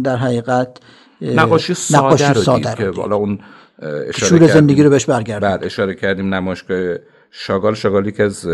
در حقیقت نقاشی ساده, نقاشی رو ساده دید. که حالا اون اشاره زندگی رو بهش برگرد بعد اشاره کردیم نمایشگاه شاگال. شاگالی که از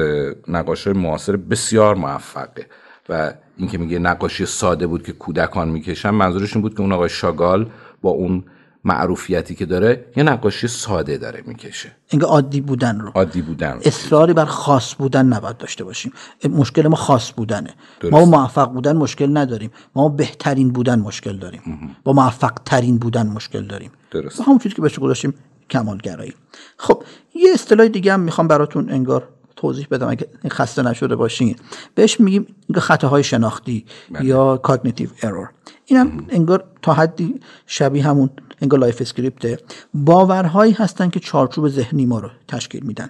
نقاشی معاصر بسیار موفقه و اینکه میگه نقاشی ساده بود که کودکان می‌کشن منظورش این بود که اون آقای شاگال با اون معروفیتی که داره یه نقاشی ساده داره می‌کشه. اینکه عادی بودن رو. عادی بودن رو. اصراری بر خاص بودن نباید داشته باشیم. مشکل ما خاص بودنه. درست. ما موفق بودن مشکل نداریم. ما بهترین بودن مشکل داریم. با موفق ترین بودن مشکل داریم. درست. همون چیزی که بهش گذاشتیم کمالگرایی. خب یه اصطلاح دیگه هم می‌خوام براتون انگار توضیح بدم اگه خسته نشده باشین. بهش میگیم خطاهای شناختی بله. یا cognitive error اینم انگار تا حدی شبیه همون انگار life script ه باورهایی هستن که چارچوب ذهنی ما رو تشکیل میدن.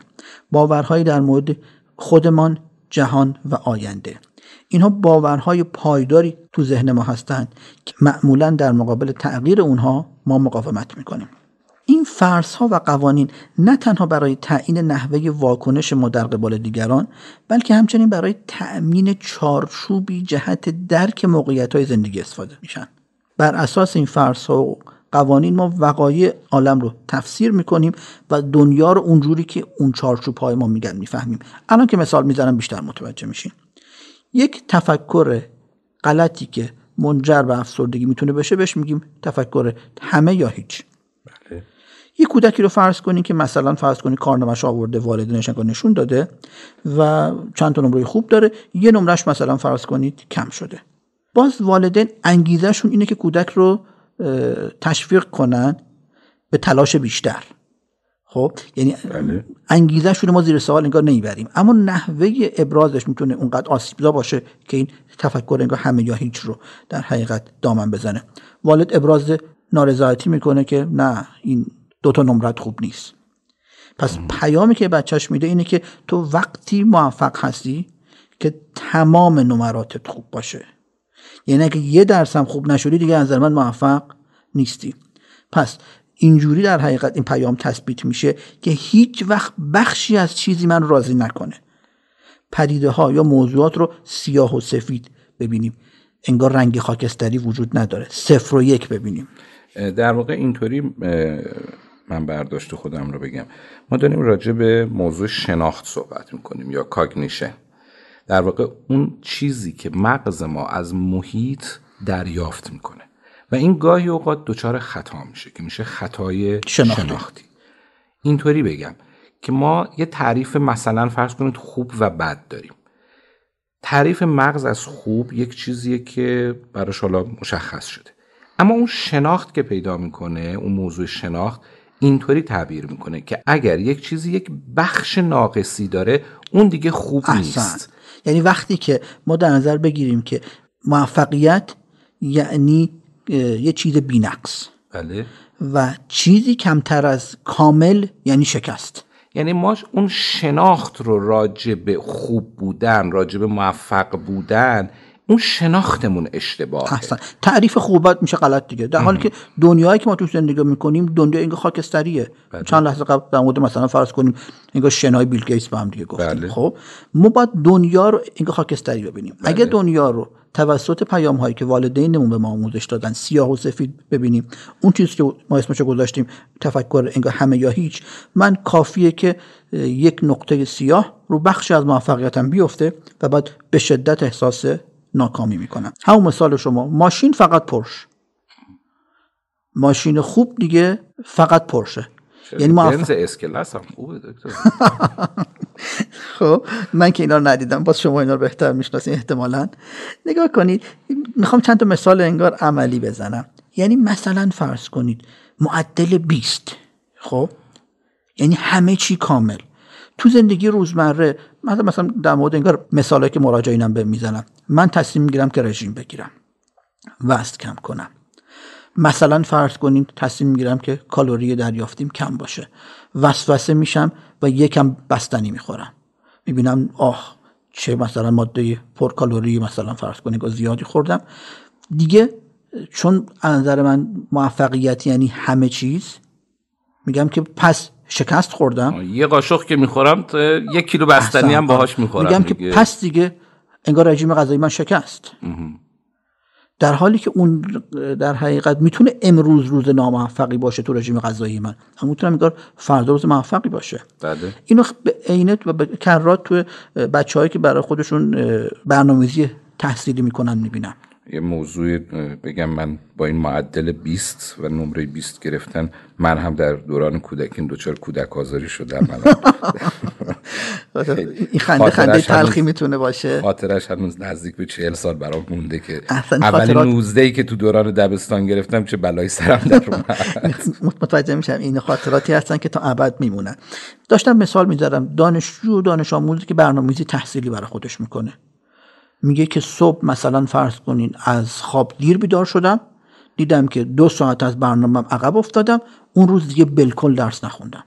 باورهایی در مورد خودمان جهان و آینده. اینها باورهای پایداری تو ذهن ما هستند که معمولا در مقابل تغییر اونها ما مقاومت می‌کنیم. این فرض ها و قوانین نه تنها برای تعیین نحوه واکنش ما در قبال دیگران بلکه همچنین برای تأمین چارچوبی جهت درک موقعیت های زندگی استفاده میشن. بر اساس این فرض ها و قوانین ما وقایع عالم رو تفسیر می‌کنیم و دنیا رو اونجوری که اون چارچوب های ما میگن می‌فهمیم. الان که مثال می‌زنم بیشتر متوجه میشین. یک تفکر غلطی که منجر به افسردگی می‌تونه بشه بهش میگیم تفکر همه یا هیچ. یه کودکی رو فرض کنید که مثلا فرض کنید کارنامه‌اش آورده والدینش نشون داده و چند تا نمره خوب داره یه نمرش مثلا فرض کنید کم شده. باز والدین انگیزهشون اینه که کودک رو تشویق کنن به تلاش بیشتر. خب؟ یعنی بله. انگیزه ما زیر سوال انگار نمی‌بریم. اما نحوه ابرازش می‌تونه اونقدر آسیبزا باشه که این تفکر انگار همه یا هیچ رو در حقیقت دامن بزنه. والد ابراز نارضایتی می‌کنه که نه این دوتا نمرت خوب نیست. پس پیامی که بچهش میده اینه که تو وقتی موفق هستی که تمام نمراتت خوب باشه. یعنی اگه یه درس هم خوب نشدی دیگه از من موفق نیستی. پس اینجوری در حقیقت این پیام تثبیت میشه که هیچ وقت بخشی از چیزی من راضی نکنه. پدیده ها یا موضوعات رو سیاه و سفید ببینیم. انگار رنگ خاکستری وجود نداره. صفر و یک ببینیم. در واقع اینطوری من برداشت خودم رو بگم. ما داریم راجع به موضوع شناخت صحبت می‌کنیم یا کاگنیشن. در واقع اون چیزی که مغز ما از محیط دریافت می‌کنه. و این گاهی اوقات دچار خطا میشه که میشه خطای شناختی, شناختی. اینطوری بگم که ما یه تعریف مثلا فرض کنید خوب و بد داریم. تعریف مغز از خوب یک چیزیه که براش حالا مشخص شده. اما اون شناخت که پیدا می‌کنه اون موضوع شناخت اینطوری تعبیر می‌کنه که اگر یک چیزی یک بخش ناقصی داره اون دیگه خوب نیست. یعنی وقتی که ما در نظر بگیریم که موفقیت یعنی یه چیز بینقص. بله. و چیزی کمتر از کامل یعنی شکست. یعنی ما اون شناخت رو راجع به خوب بودن راجع به موفق بودن اون شناختمون اشتباه احسن تعریف خوبت میشه غلط دیگه. در حالی که دنیایی که ما توش زندگی می‌کنیم دنیا اینگاه خاکستریه. بله. چند لحظه قبل در مورد مثلا فرض کنیم اینگاه شنای بیل گیتس با هم دیگه گفتیم. بله. خب ما باید دنیا رو اینگاه خاکستری ببینیم. بله. اگه دنیا رو توسط پیام هایی که والدینمون به ما آموزش دادن سیاه و سفید ببینیم اون چیزی که ما اسمشو گذاشتیم تفکر انگار همه یا هیچ من کافیه که یک نقطه سیاه رو بخشی از موفقیتم بیفته و بعد به شدت احساس ناکامی می‌کنم همون مثال شما. ماشین فقط پرش. ماشین خوب دیگه فقط پرشه. یعنی. اسکلاس هم خوبه دکتر. خب من که اینا رو ندیدم. باز شما اینا رو بهتر می‌شناسین احتمالا. نگاه کنید. می‌خوام چند تا مثال انگار عملی بزنم. یعنی مثلا فرض کنید. معدل 20 خب؟ یعنی همه چی کامل. تو زندگی روزمره مثلا مثلا در مورد انگار مثالی که مراجعینم به می‌زنم من تصمیم می‌گیرم که رژیم بگیرم وزن کم کنم. مثلا فرض کنید تصمیم می‌گیرم که کالری دریافتیم کم باشه. وسوسه میشم و یکم بستنی می‌خورم. می‌بینم آه چه مثلا ماده پرکالری مثلا فرض کنید زیادی خوردم. دیگه چون نظر من موفقیت یعنی همه چیز میگم که پس شکست خوردم. یه قاشق که می‌خورم تا یک کیلو بستنی هم باهاش می‌خورم میگم که پس دیگه انگار رژیم غذایی من شکست. در حالی که اون در حقیقت می‌تونه امروز روز ناموفقی باشه تو رژیم غذایی من اما می‌تونم انگار فردا روز موفقی باشه. بله. اینو به عینت و به کرات تو بچههایی که برای خودشون برنامه‌ریزی تحصیلی می‌کنن می‌بینم. یه موضوع بگم من با این معدل 20 و نمره 20 گرفتن من هم در دوران کودکی دوچار کودک آزاری شدم این خنده خنده تلخی می‌تونه باشه؟ خاطرش هنوز نزدیک به 40 سال برام مونده که اولین 19 ای که تو دوران دبستان گرفتم چه بلایی سرم در اومد. متوجه میشم این خاطراتی هستن که تا ابد میمونن. داشتم مثال می‌ذارم دانشجو دانش آموزی که برنامه‌ریزی تحصیلی برای خودش می‌کنه. میگه که صبح مثلا فرض کنین از خواب دیر بیدار شدم دیدم که دو ساعت از برنامه عقب افتادم اون روز دیگه بالکل درس نخوندم.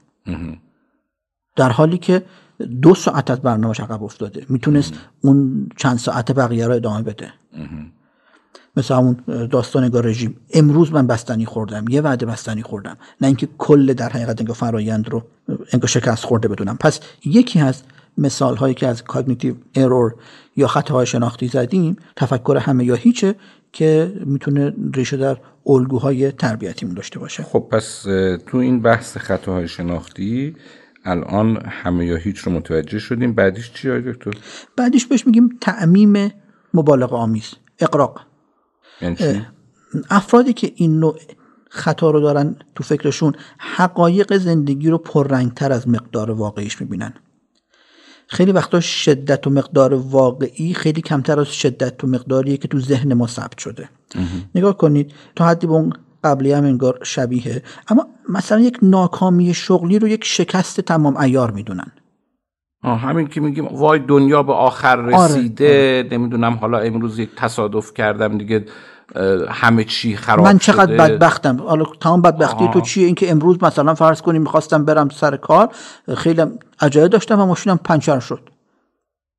در حالی که دو ساعت از برنامهش عقب افتاده می‌تونست اون چند ساعت بقیه رو ادامه بده. مثل همون داستان رژیم. امروز من بستنی خوردم یه وعده بستنی خوردم. نه اینکه کل در حقیقت انگار فرایند رو انگار شکست خورده بدونم. پس یکی از مثال هایی که از cognitive error یا خطاهای شناختی زدیم تفکر همه یا هیچه که می‌تونه ریشه در الگوهای تربیتیمون داشته باشه. خب پس تو این بحث خطاهای شناختی الان همه یا هیچ رو متوجه شدیم. بعدیش چی آقای دکتر؟ بعدیش بهش میگیم تعمیم مبالغه آمیز اقراق. یعنی؟ افرادی که این نوع خطا رو دارن تو فکرشون حقایق زندگی رو پررنگتر از مقدار واقعیش می‌بینن. خیلی وقتا شدت و مقدار واقعی خیلی کمتر از شدت و مقداریه که تو ذهن ما ثبت شده. نگاه کنید تا حدی به اون قبلی هم انگار شبیه. اما مثلا یک ناکامی شغلی رو یک شکست تمام ایار می‌دونن. آه همین که میگیم وای دنیا به آخر آره، رسیده. آره. نمی‌دونم حالا امروز یک تصادف کردم دیگه. همه چی خراب من چقدر بدبختم. حالا تمام بدبختی تو چیه؟ اینکه امروز مثلا فرض کنیم می‌خواستم برم سر کار خیلی عجله داشتم و ماشینم پنچر شد.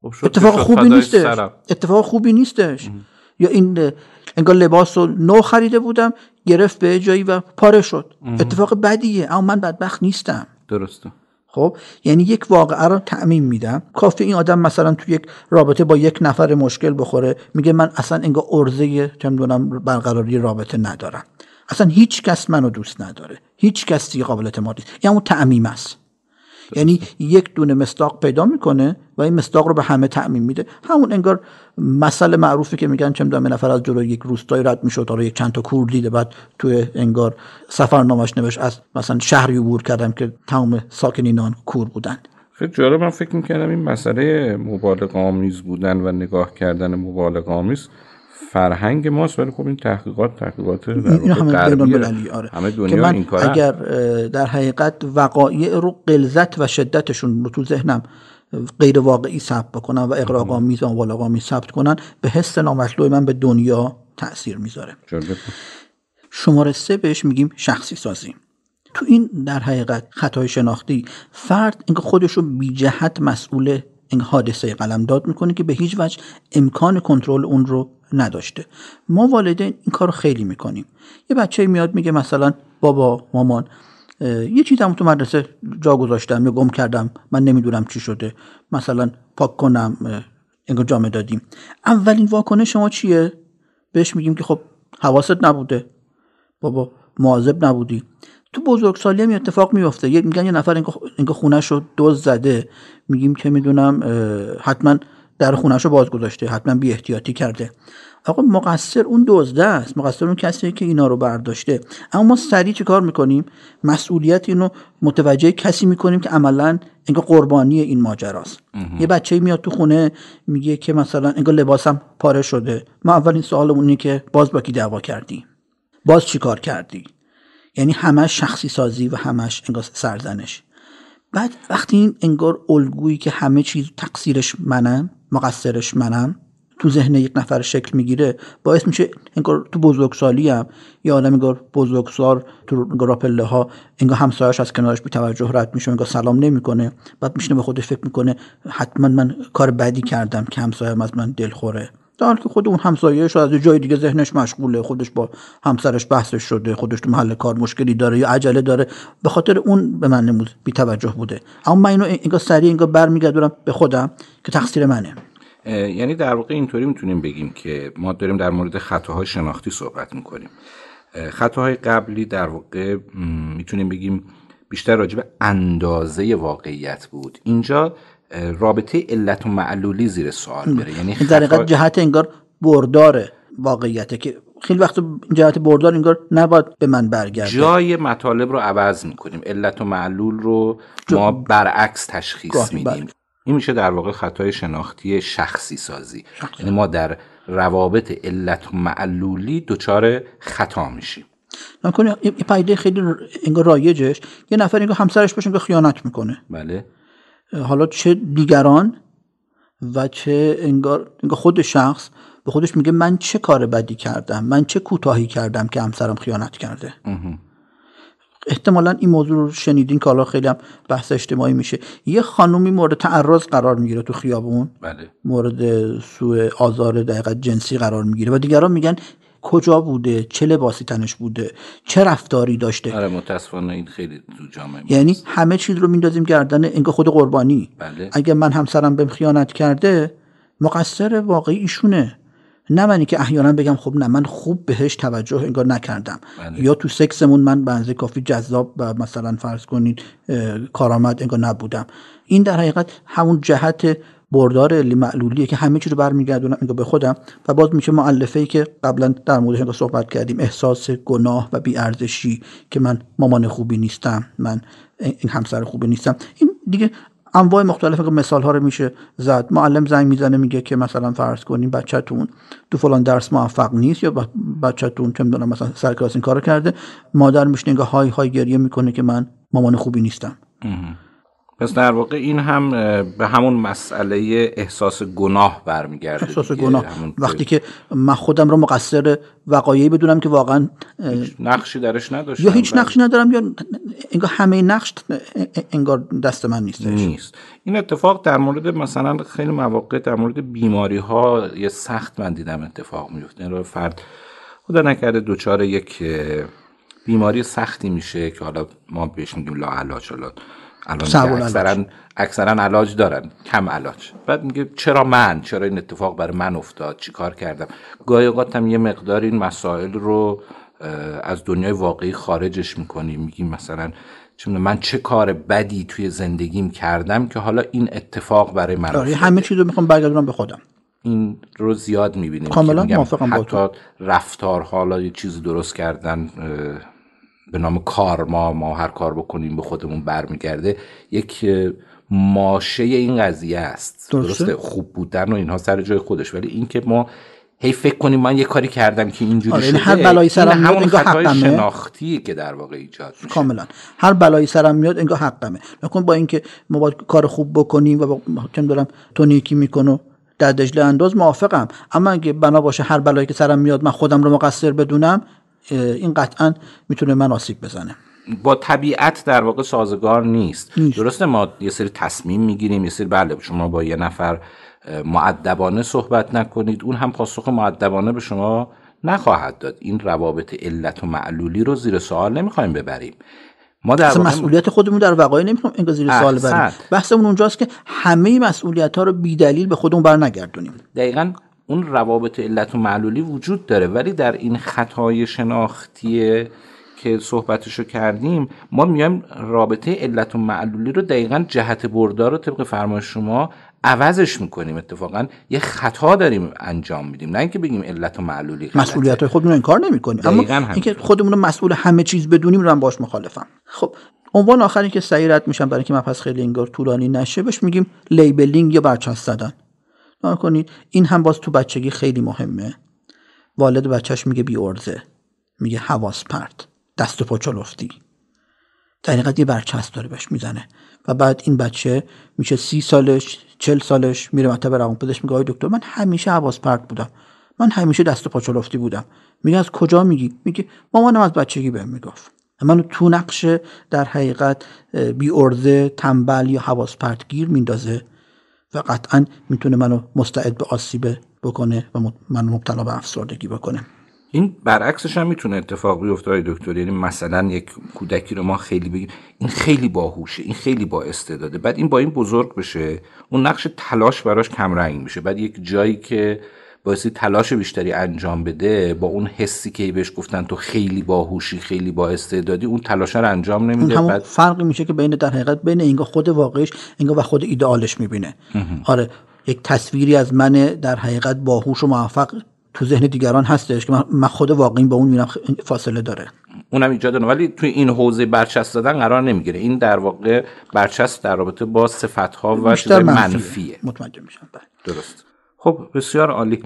خب اتفاق خوبی نیستش. اتفاق خوبی نیستش. یا این انگار لباس رو نو خریده بودم گرفت به جایی و پاره شد. اتفاق بدیه اما من بدبخت نیستم. درسته. خب؟ یعنی یک واقعه رو تعمین میدم. کافی این آدم مثلا تو یک رابطه با یک نفر مشکل بخوره. میگه من اصلا انگار ارزه چه برقراری رابطه ندارم. اصلا هیچ کس منو دوست نداره. هیچ کس دیگه قابل اعتماد نیست. یعنی اون تعمیم است. یعنی یک دونه مستاق پیدا می‌کنه و این مستاق رو به همه تعمین میده. همون انگار مسئله معروفی که میگن چه می‌دونم نفر از جلوی یک روستایی رد می‌شد تا یک چند تا کور دیده بعد توی انگار سفرنامش نوشت از مثلا شهری عبور کردم که تمام ساکنین آن کور بودن. خیلی جالب من فکر می‌کردم این مسئله مبالغ آمیز بودن و نگاه کردن مبالغ آمیز فرهنگ ماست ولی خب این تحقیقات تحقیقات این همه آره. همه دنیا این کار اگر در حقیقت وقایع رو قلزت و شدتشون رو تو ذهنم غیر واقعی ثبت بکنن و اقراق‌آمیز و مبالغه‌آمیز ثبت کنن به حس نامطلوب من به دنیا تاثیر می‌ذاره. شماره سه بهش میگیم شخصی سازی. تو این در حقیقت خطای شناختی فرد اینکه خودش رو بی جهت مسئول این حادثه قلمداد می‌کنه که به هیچ وجه امکان کنترل اون رو نداشته. ما والدین این کار خیلی می‌کنیم. یه بچه میاد میگه مثلا بابا مامان یه چیزم تو مدرسه جا گذاشتم یا گم کردم من نمی‌دونم چی شده. مثلا پاک کنم انگار جامعه دادیم. اولین واکنش شما چیه؟ بهش میگیم که خب حواست نبوده. بابا مواظب نبودی. تو بزرگسالی هم اتفاق میفته یه میگن یه نفر اینکه خونه رو دوز زده. میگیم که می‌دونم حتما در خونش رو باز گذاشته حتما بی احتیاطی کرده. آقا مقصر اون دزده است. مقصر اون کسی که اینا رو برداشته. اما ما سریع چه کار می‌کنیم؟ مسئولیت اینو متوجه کسی می‌کنیم که عملا انگار قربانی این ماجراست. یه بچه میاد تو خونه میگه که مثلا انگار لباسم پاره شده. ما اولین سوال اینه که باز با کی دعوا کردی؟ باز چی کار کردی؟ یعنی همش شخصی سازی و همش انگار سرزنش. بعد وقتی این انگار الگویی که همه چیز تقصیرش منم مقصرش منم تو ذهن یک نفر شکل می‌گیره باعث میشه انگار تو بزرگسالی هم یه آدم انگار بزرگسال تو راپله ها انگار همسایش از کنارش بی توجه رد میشه انگار سلام نمی‌کنه. بعد میشنه به خودش فکر می‌کنه حتما من کار بدی کردم که همسایم از من دلخوره. در که خود اون همسایهش از جای دیگه ذهنش مشغوله خودش با همسرش بحثش شده خودش تو محل کار مشکلی داره یا عجله داره. به خاطر اون به من نمود بی توجه بوده. اما من اینو انگار سریع انگار برمیگردونم به خودم که تقصیر منه. یعنی در واقع اینطوری می‌تونیم بگیم که ما داریم در مورد خطاهای شناختی صحبت می‌کنیم. خطاهای قبلی در واقع می‌تونیم بگیم بیشتر راجع به اندازه واقعیت بود. اینجا رابطه علت و معلولی زیر سوال میره یعنی در خطا... جهت انگار بردار واقعیته که خیلی وقت جهت بردار انگار نباید به من برگرده. جای مطالب رو عوض می‌کنیم. علت و معلول رو ما برعکس تشخیص میدیم. بله. این میشه در واقع خطای شناختی شخصی سازی. یعنی ما در روابط علت و معلولی دچار خطا میشیم. نکنه این پایده خیلی انگار رایجش. یه نفر انگار همسرش باشه که خیانت می‌کنه. بله. حالا چه دیگران و چه انگار, انگار خود شخص به خودش میگه من چه کار بدی کردم؟ من چه کوتاهی کردم که همسرم خیانت کرده؟ احتمالا این موضوع رو شنیدین که حالا خیلی هم بحث اجتماعی میشه. یه خانومی مورد تعرض قرار می‌گیره تو خیابون. بله. مورد سوء آزار دقیقت جنسی قرار می‌گیره و دیگران میگن کجا بوده؟ چه لباسی تنش بوده؟ چه رفتاری داشته؟ آره متاسفانه این خیلی تو جامعه یعنی همه چیز رو میندازیم گردن انگار خود قربانی. بله. اگه من همسرم بهم خیانت کرده مقصر واقعی ایشونه. نه منی که احیانا بگم خب نه من خوب بهش توجه انگار نکردم. بله. یا تو سکسمون من بنزه کافی جذاب و مثلا فرض کنید کارآمد انگار نبودم. این در حقیقت همون جهت بردار معلولیه که همه چی رو برمیگردونم انگار به خودم و باز میشه مؤلفه ای که قبلا در موردش صحبت کردیم. احساس گناه و بیارزشی که من مامان خوبی نیستم من این همسر خوبی نیستم. این دیگه انواع مختلف مثال ها رو میشه زد. معلم زنگ می‌زنه میگه که مثلا فرض کنیم بچهتون تو فلان درس موفق نیست یا بچهتون چه می‌دونم مثلا سر کلاس این کارو کرده. مادر میشنه های های گریه می‌کنه که من مامان خوبی نیستم. پس در واقع این هم به همون مسئله احساس گناه برمیگرده احساس گناه. وقتی که من خودم رو مقصر وقایعی بدونم که واقعا نقشی درش نداشتم. یا هیچ نقشی ندارم یا انگار همه نقش انگار دست من نیست. نیست. این اتفاق در مورد مثلا خیلی مواقع در مورد بیماری ها یه سخت من دیدم اتفاق میفته این فرد خدا نکرده دوچار یک بیماری سختی میشه که حالا ما بهش میگیم لاعلاج الان اکثرا اکثرا علاج دارن. کم علاج. بعد میگه چرا من؟ چرا این اتفاق برای من افتاد؟ چیکار کردم؟ گاهی اوقات هم یه مقدار این مسائل رو از دنیای واقعی خارجش می‌کنیم میگیم مثلا من چه کار بدی توی زندگیم کردم که حالا این اتفاق برای من آره همه چیز رو می‌خوام برگردونم به خودم. این رو زیاد می‌بینیم کاملا موافقم با حتی رفتار حالا یه چیزی درست کردن به نام کار ما ما هر کار بکنیم به خودمون برمیگرده یک ماشه این قضیه است. درسته؟, خوب بودن و اینها سر جای خودش. ولی اینکه ما هی فکر کنیم من یه کاری کردم که اینجوری آره، شده هر بلایی سرم میاد همون انگار خطای حقمه. شناختی که در واقع ایجاد میشه. کاملا. هر بلایی سرم میاد انگار حقمه. نکن با اینکه ما باید کار خوب بکنیم و با چه دارم تو نیکی می‌کنه در دجله انداز موافقم. اما اگه بنا باشه هر بلایی که سرم میاد من خودم رو مقصر بدونم این قطعا می‌تونه من آسیب بزنه. با طبیعت در واقع سازگار نیست. درسته ما یه سری تصمیم می‌گیریم یه سری بله شما با یه نفر معدبانه صحبت نکنید اون هم پاسخ معدبانه به شما نخواهد داد. این روابط علت و معلولی رو زیر سوال نمی‌خوایم ببریم. ما در واقع مسئولیت خودمون در وقایع نمی‌تونیم انگار زیر سوال بریم. بحثمون اونجاست که همه مسئولیت ها رو بی دلیل به خودمون بر نگردونیم دقیقا اون روابط علت و معلولی وجود داره. ولی در این خطای شناختی که صحبتشو کردیم ما میایم رابطه علت و معلولی رو دقیقا جهت بردار رو طبق فرمای شما عوضش می‌کنیم. اتفاقا یه خطا داریم انجام میدیم. نه اینکه بگیم علت و معلولی غلطه. مسئولیت های خودمون رو انکار نمی کنیم اما همینطور. اینکه خودمون رو مسئول همه چیز بدونیم رو هم باش مخالفم. خب عنوان آخری که سریع رد میشم برای که مبحث خیلی انگار طولانی نشه بهش میگیم labeling یا برچسب زدن. نگاه کنید این هم باز تو بچگی خیلی مهمه. والد بچهش میگه بی عرضه. میگه حواس پرت. دست و پا چلفتی. در یه برچسب داره بهش می‌زنه. و بعد این بچه میشه سی سالش چل سالش میره مطب روانپزشک میگه آقای دکتر من همیشه حواس پرت بودم. من همیشه دست و پا چلفتی بودم. میگه از کجا میگی؟ میگه مامانم از بچگی بهم می‌گفت. منو تو نقش در حقیقت بی ارزه تنبل یا حواس پرت گیر میندازه. و قطعا می‌تونه منو مستعد به آسیب بکنه و منو مبتلا به افسردگی بکنه. این برعکسش هم می‌تونه اتفاق بیفته دکتر. یعنی مثلا یک کودکی رو ما خیلی بگیم این خیلی باهوشه این خیلی با استعداده. بعد این با این بزرگ بشه اون نقش تلاش براش کمرنگ میشه. بعد یک جایی که بایستی تلاش بیشتری انجام بده با اون حسی که بهش گفتن تو خیلی باهوشی خیلی با استعدادی اون تلاش رو انجام اون نمیده همون بعد فرقی میشه که بین در حقیقت بین انگار خود واقعیش انگار و خود ایدئالش می‌بینه. آره یک تصویری از من در حقیقت باهوش و موفق تو ذهن دیگران هستش که من- خود واقعی با اون خ- فاصله داره. اونم ایجاد نه ولی توی این حوزه برچسب دادن قرار نمی‌گیره. این در واقع برچسب در رابطه با صفت ها و منفیه. منفیه. متوجه میشم. بله. درست. خب بسیار عالی.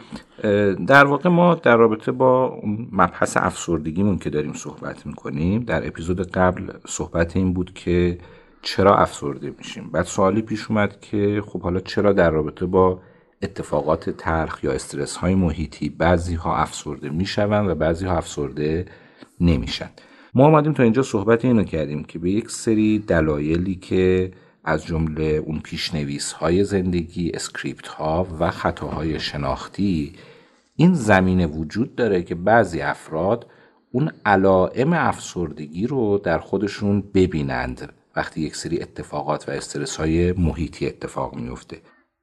در واقع ما در رابطه با مبحث افسردگیمون که داریم صحبت می‌کنیم در اپیزود قبل صحبت این بود که چرا افسرده میشیم. بعد سوالی پیش اومد که خب حالا چرا در رابطه با اتفاقات تلخ یا استرس های محیطی بعضی ها افسرده می‌شوند و بعضی ها افسرده نمیشن؟ ما آمدیم تا اینجا صحبت اینو کردیم که به یک سری دلایلی که از جمله اون پیشنویس های زندگی script ها و خطاهای شناختی این زمینه وجود داره که بعضی افراد اون علائم افسردگی رو در خودشون ببینند وقتی یک سری اتفاقات و استرس های محیطی اتفاق میفته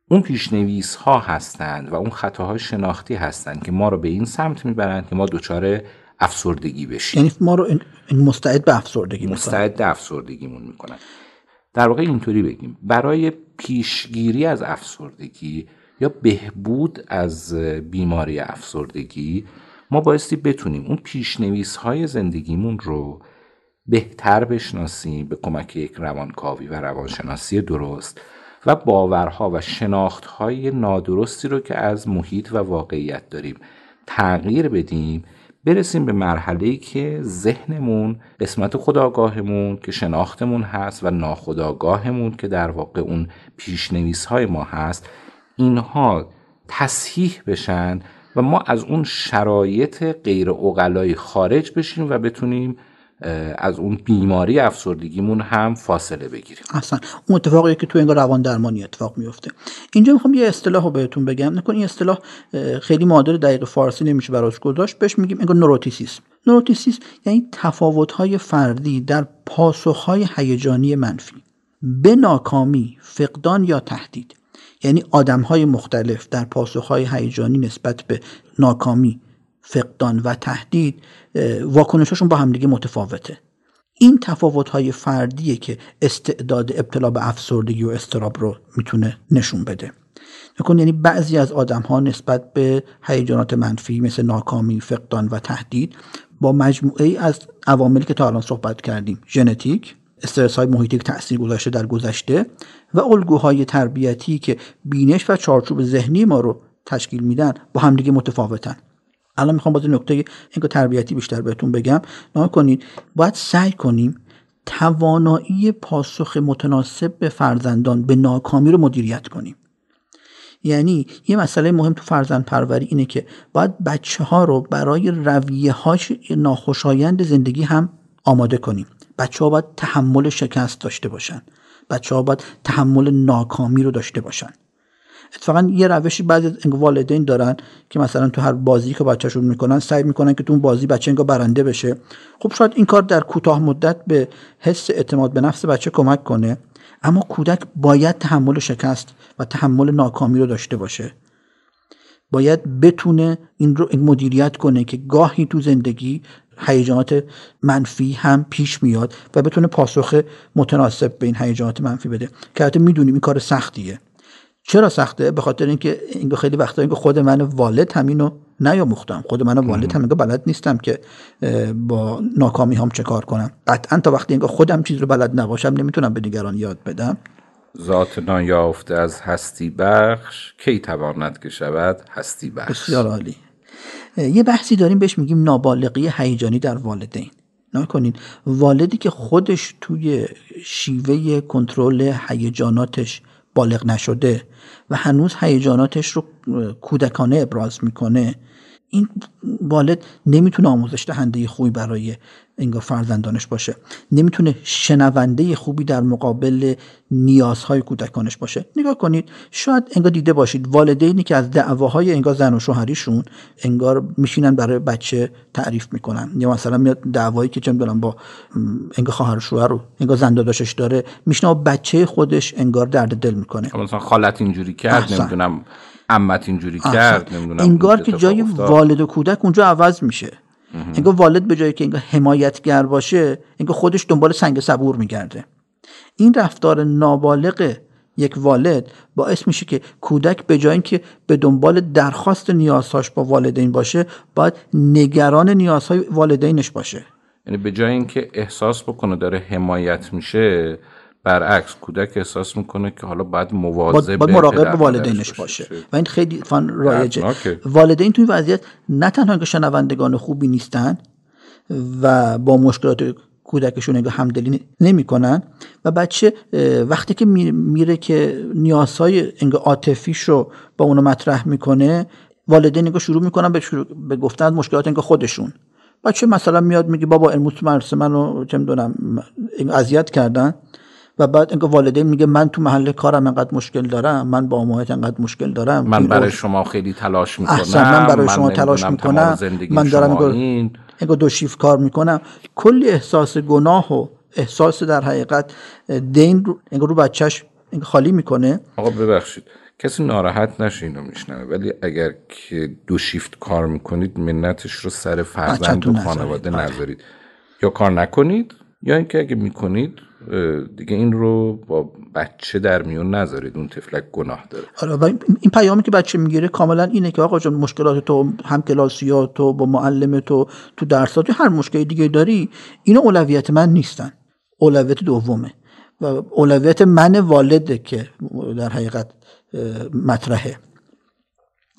اون پیشنویس ها هستند و اون خطاهای شناختی هستند که ما رو به این سمت می‌برند که ما دچار افسردگی بشیم. یعنی ما رو این- مستعد به افسردگی مستعد افسردگیمون می‌کنن. در واقع اینطوری بگیم. برای پیشگیری از افسردگی یا بهبود از بیماری افسردگی ما بایستی بتونیم اون پیشنویس های زندگیمون رو بهتر بشناسیم به کمک یک روانکاوی و روانشناسی درست و باورها و شناختهای نادرستی رو که از محیط و واقعیت داریم تغییر بدیم برسیم به مرحله ای که ذهنمون قسمت خداگاهمون که شناختمون هست و ناخداگاهمون که در واقع اون پیشنویس های ما هست اینها تصحیح بشن و ما از اون شرایط غیر اقلایی خارج بشیم و بتونیم از اون بیماری افسردگیمون هم فاصله بگیریم. اصلا. اون اتفاقی که تو انگار روان درمانی اتفاق میفته اینجا می‌خوام یه اصطلاح رو بهتون بگم. نکن این اصطلاح خیلی معادل دقیق فارسی نمیشه براش گذاشت. بهش میگیم انگار نوروتیسیسم. نوروتیسیسم یعنی تفاوت‌های فردی در پاسخ‌های هیجانی منفی. به ناکامی فقدان یا تهدید. یعنی آدم‌های مختلف در پاسخ‌های هیجانی نسبت به ناکامی فقدان و تهدید اه، واکنشاشون با همدیگه متفاوته. این تفاوت های فردیه که استعداد ابتلا به افسردگی و استراب رو می‌تونه نشون بده. نکن یعنی بعضی از آدم ها نسبت به هیجانات منفی مثل ناکامی، فقدان و تهدید با مجموعه ای از عواملی که تا الان صحبت کردیم ژنتیک، استرس های محیطی که تاثیر گذاشته در گذشته و الگوهای تربیتی که بینش و چارچوب ذهنی ما رو تشکیل میدن با همدیگه متفاوتن. الان می‌خوام باز نکته اینکه تربیتی بیشتر بهتون بگم. نگاه کنید باید سعی کنیم توانایی پاسخ متناسب به فرزندان به ناکامی رو مدیریت کنیم. یعنی یه مسئله مهم تو فرزند پروری اینه که باید بچه ها رو برای رویه هاش ناخوشایند زندگی هم آماده کنیم. بچه ها باید تحمل شکست داشته باشن. بچه ها باید تحمل ناکامی رو داشته باشن. اتفاقا یه روشی بعضی از والدین دارن که مثلا تو هر بازی که بچهشون می‌کنن سعی می‌کنن که تو اون بازی بچه انگار برنده بشه. خب شاید این کار در کوتاه مدت به حس اعتماد به نفس بچه کمک کنه اما کودک باید تحمل شکست و تحمل ناکامی رو داشته باشه. باید بتونه این رو مدیریت کنه که گاهی تو زندگی هیجانات منفی هم پیش میاد و بتونه پاسخ متناسب به این هیجانات منفی بده. که البته می‌دونیم این کار سختیه. چرا سخته؟ به خاطر اینکه این خیلی وقتا اینکه خود من والد همینو نیاموختم. خود من والد هم بلد نیستم که با ناکامی هم چه کار کنم. قطعا تا وقتی اینکه خودم چیز رو بلد نباشم نمی‌تونم به دیگران یاد بدم. ذات نایافته از هستی بخش کی تواند که شود هستی بخش؟ بسیار عالی. یه بحثی داریم بهش میگیم نابالغی هیجانی در والدین. نکنین والدی که خودش توی شیوه کنترل هیجاناتش بالغ نشده و هنوز هیجاناتش رو کودکانه ابراز می‌کنه. این والد نمی‌تونه آموزش دهنده خوبی برای انگار فرزندانش باشه. نمی‌تونه شنونده خوبی در مقابل نیازهای کودکانش باشه. نگاه کنید شاید انگار دیده باشید والدینی که از دعواهای انگار زن و شوهریشون انگار میشینن برای بچه تعریف می‌کنن. یا مثلا میاد دعوایی که چه می‌دونم با انگار خواهر شوهر رو انگار زن داداشش داره میشنه بچه خودش انگار درد دل می‌کنه. خب مثلا خالت اینجوری کرد نمی‌دونم عمت اینجوری کرد نمی‌دونم انگار که جای والد و کودک اونجا عوض میشه. انگار والد به جایی که انگار حمایتگر باشه انگار خودش دنبال سنگ صبور میگرده. این رفتار نابالغ یک والد باعث میشه که کودک به جای اینکه به دنبال درخواست نیازهاش با والدین باشه باید نگران نیازهای والدینش باشه. یعنی به جای اینکه احساس بکنه داره حمایت میشه برعکس کودک احساس می‌کنه که حالا باید مواظب باید مراقب والدینش باشه. و این خیلی فان رایجه. والدین توی وضعیت نه تنها که شنوندگان خوبی نیستن و با مشکلات کودکشون نگاه همدلی نمی‌کنن و بچه وقتی که میره که نیازهای انگار عاطفیش رو با اونو مطرح می‌کنه والدین نگاه شروع می‌کنن به, شروع به گفتن از مشکلات انگار خودشون. بچه مثلا میاد میگه بابا امروز مرسه منو چه می‌دونم اذیت کردن. و بعد اینکه والدین میگه من تو محل کارم انقدر مشکل دارم من با محیط انقدر مشکل دارم من برای شما خیلی تلاش می‌کنم من برای شما تلاش می‌کنم من دارم این. دو شیفت کار می‌کنم. کلی احساس گناه و احساس در حقیقت دین رو رو بچهش خالی می‌کنه. آقا ببخشید کسی ناراحت نشه اینو میشنوه ولی اگر که دو شیفت کار می‌کنید منتش رو سر فرزند و خانواده بله. نذارید. یا کار نکنید یا اینکه اگه می‌کنید دیگه این رو با بچه در میون نذارید اون تفلک گناه داره. آره و این پیامی که بچه می‌گیره کاملا اینه که آقا جان مشکلات تو هم کلاسیات تو با معلم تو تو درسات هر مشکلی دیگه داری اینا اولویت من نیستن. اولویت دومه. و اولویت من والده که در حقیقت مطرحه.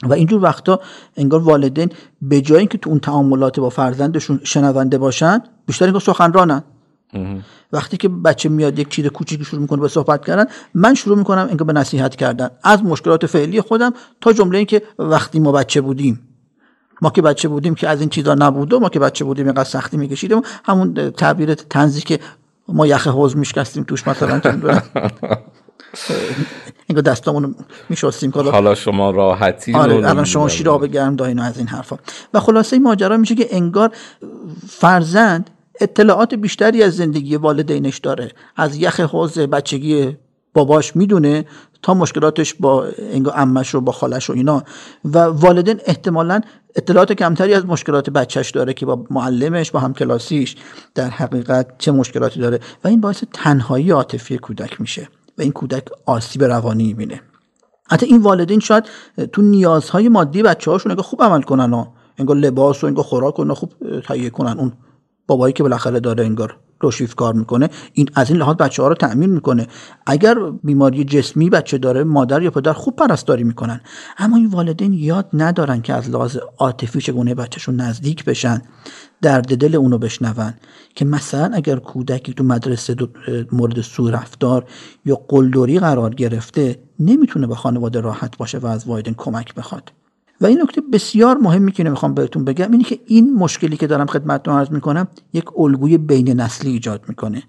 و اینجور وقتا انگار والدین به جای اینکه تو اون تعاملات با فرزندشون شنونده باشن بیشتر انگار سخنرانن. وقتی که بچه میاد یک چیز کوچیکی شروع می‌کنه به صحبت کردن من شروع می‌کنم اینکه به نصیحت کردن. از مشکلات فعلی خودم تا جمله اینکه وقتی ما بچه بودیم. ما که بچه بودیم که از این چیزا نبود و ما که بچه بودیم اینقدر سختی میکشیدیم همون تعبیر تنزی که ما یخ حوز میشکستیم توش مثلا اینگاه دستامونو میشستیم. حالا شما راحتی آره الان شما شیر آب گرم داین از این حرفا. و خلاصه این ماجرا میشه که انگار فرزند اطلاعات بیشتری از زندگی والدینش داره. از یخ حوز بچگی باباش می‌دونه تا مشکلاتش با انگا امش و با خالش و اینا. و والدین احتمالا اطلاعات کمتری از مشکلات بچهش داره که با معلمش با همکلاسیش در حقیقت چه مشکلاتی داره. و این باعث تنهایی عاطفی کودک میشه و این کودک آسیب روانی می‌بینه. حتی این والدین شاید تو نیازهای مادی بچه هاشون خوب عمل کنن و انگار لباس و انگار خوراک و خوب تهیه کنن اون بابایی که بالاخره داره انگار دو کار می‌کنه این از این لحاظ بچه ها رو تأمین می‌کنه. اگر بیماری جسمی بچه داره مادر یا پدر خوب پرستاری می‌کنن. اما این والدین یاد ندارن که از لحاظ عاطفی چگونه بچهشون نزدیک بشن درد دل اونو بشنون. که مثلا اگر کودکی تو مدرسه مورد سوء رفتار یا قلدری قرار گرفته نمی‌تونه به خانواده راحت باشه و از والدین کمک بخواد. و این نکته بسیار مهمی که نمی‌خوام بهتون بگم اینه که این مشکلی که دارم خدمتتون عرض می‌کنم یک الگوی بین نسلی ایجاد می‌کنه.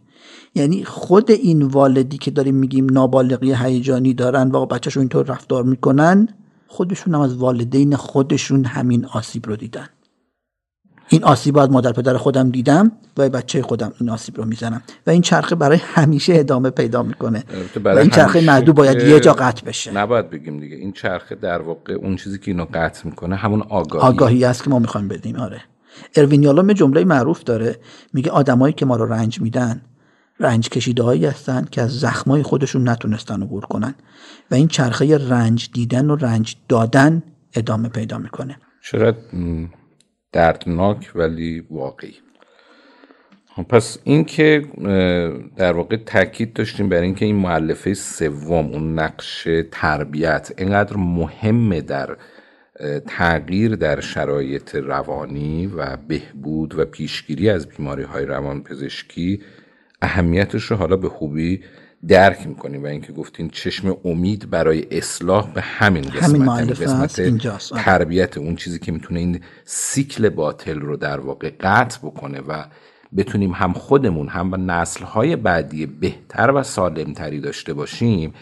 یعنی خود این والدی که داریم میگیم نابالغی هیجانی دارن و بچهشون اینطور رفتار می‌کنن خودشون هم از والدین خودشون همین آسیب رو دیدن. این آسیب از مادر پدر خودم دیدم و بچه خودم این آسیب رو می‌زنم. و این چرخه برای همیشه ادامه پیدا می‌کنه. و این چرخه معدو باید یه جا قطع بشه. نباید بگیم دیگه. این چرخه در واقع اون چیزی که اینو قطع می‌کنه همون آگاهی. آگاهی است که ما می‌خوایم بدیم. آره. اروین یالوم جمله معروف داره. میگه آدمایی که ما رو رنج میدن رنج کشیده هایی هستن که از زخمای خودشون نتونستن عبور کنن. و این چرخه رنج دیدن و رنج دادن ادامه پیدا می‌کنه. چرا دردناک ولی واقعی. خب، پس اینکه در واقع تاکید داشتیم بر اینکه این معلفه سوم اون نقش تربیت اینقدر مهمه در تغییر در شرایط روانی و بهبود و پیشگیری از بیماری های روان پزشکی اهمیتش رو حالا به خوبی درک می‌کنیم و اینکه گفتین چشم امید برای اصلاح به همین قسمت همین یعنی قسمت آره. تربیت اون چیزی که می‌تونه این سیکل باطل رو در واقع قطع بکنه و بتونیم هم خودمون هم نسل های بعدی بهتر و سالمتری داشته باشیم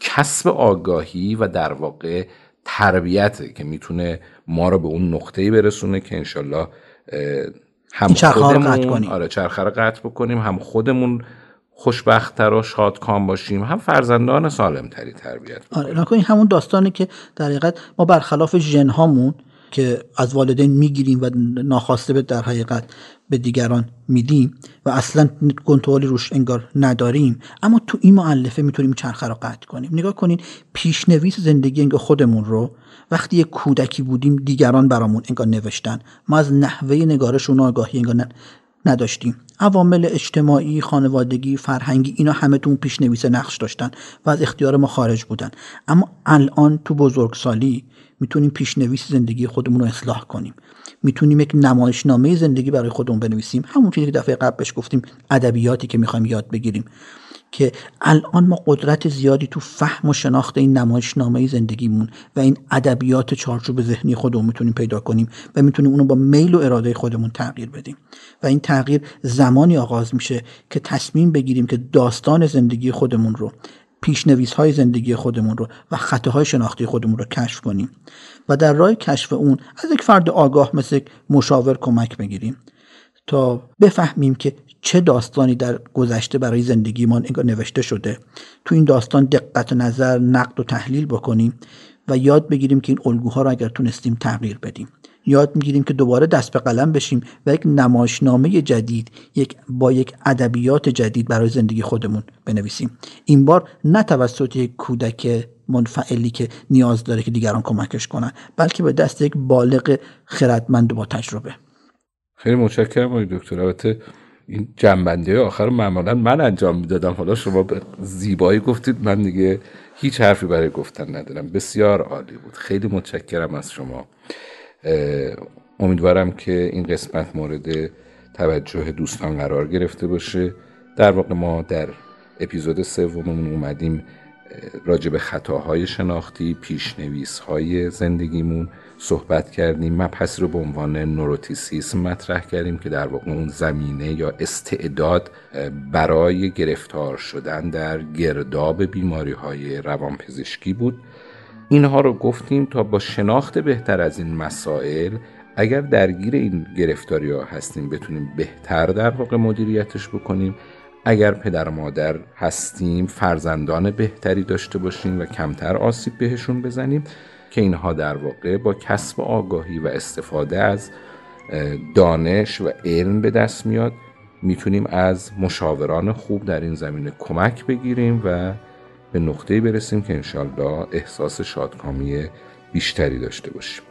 کسب آگاهی و در واقع تربیته که می‌تونه ما رو به اون نقطه‌ای برسونه که انشالله هم خودمون آره چرخه رو قطع بکنیم هم خودمون خوشبختتر و شادکام باشیم. هم فرزندان سالمتری تربیت آره این همون داستانی که در حقیقت ما برخلاف ژن هامون که از والدین می‌گیریم و ناخواسته به در حقیقت به دیگران میدیم و اصلا کنترلی روش انگار نداریم اما تو این معلفه می‌تونیم چرخه رو قطع کنیم. نگاه کنین پیشنویس زندگی انگار خودمون رو وقتی یک کودکی بودیم دیگران برامون انگار نوشتن. ما از نحوه نگارشون آگاهی انگار نداشتیم. عوامل اجتماعی خانوادگی فرهنگی اینا همه تو اون پیشنویس نقش داشتن و از اختیار ما خارج بودن. اما الان تو بزرگسالی می‌تونیم پیشنویس زندگی خودمون رو اصلاح کنیم. می‌تونیم یک نمایشنامه زندگی برای خودمون بنویسیم. همون چیزی که دفعه قبل گفتیم ادبیاتی که می‌خوایم یاد بگیریم. که الان ما قدرت زیادی تو فهم و شناخت این نمایشنامه زندگیمون و این ادبیات چارچوب ذهنی خودمون می‌تونیم پیدا کنیم و می‌تونیم اونو با میل و اراده خودمون تغییر بدیم. و این تغییر زمانی آغاز میشه که تصمیم بگیریم که داستان زندگی خودمون رو پیشنویس های زندگی خودمون رو و خطاهای شناختی خودمون رو کشف کنیم. و در راه کشف اون از یک فرد آگاه مثل مشاور کمک بگیریم تا بفهمیم که چه داستانی در گذشته برای زندگیمان نوشته شده. تو این داستان دقت نظر نقد و تحلیل بکنیم و یاد بگیریم که این الگوها رو اگر تونستیم تغییر بدیم. یاد می‌گیریم که دوباره دست به قلم بشیم و یک نمایشنامه جدید یک با یک ادبیات جدید برای زندگی خودمون بنویسیم. این بار نه توسط یک کودک منفعلی که نیاز داره که دیگران کمکش کنن بلکه به دست یک بالغ خردمند با تجربه. خیلی متشکرم آقای دکتر. البته این جنبندی آخر معمولا من انجام می‌دادم. حالا شما به زیبایی گفتید من دیگه هیچ حرفی برای گفتن ندارم. بسیار عالی بود. خیلی متشکرم از شما. امیدوارم که این قسمت مورد توجه دوستان قرار گرفته باشه. در واقع ما در اپیزود سوممون اومدیم راجع به خطاهای شناختی پیشنویس های زندگیمون صحبت کردیم مبحثی رو به عنوان نوروتیسیسم مطرح کردیم که در واقع اون زمینه یا استعداد برای گرفتار شدن در گرداب بیماری های روانپزشکی بود. اینها رو گفتیم تا با شناخت بهتر از این مسائل اگر درگیر این گرفتاری ها هستیم بتونیم بهتر در واقع مدیریتش بکنیم. اگر پدر و مادر هستیم فرزندان بهتری داشته باشیم و کمتر آسیب بهشون بزنیم. که اینها در واقع با کسب آگاهی و استفاده از دانش و علم به دست میاد. می‌تونیم از مشاوران خوب در این زمینه کمک بگیریم و به نقطه برسیم که انشالله احساس شادکامی بیشتری داشته باشیم.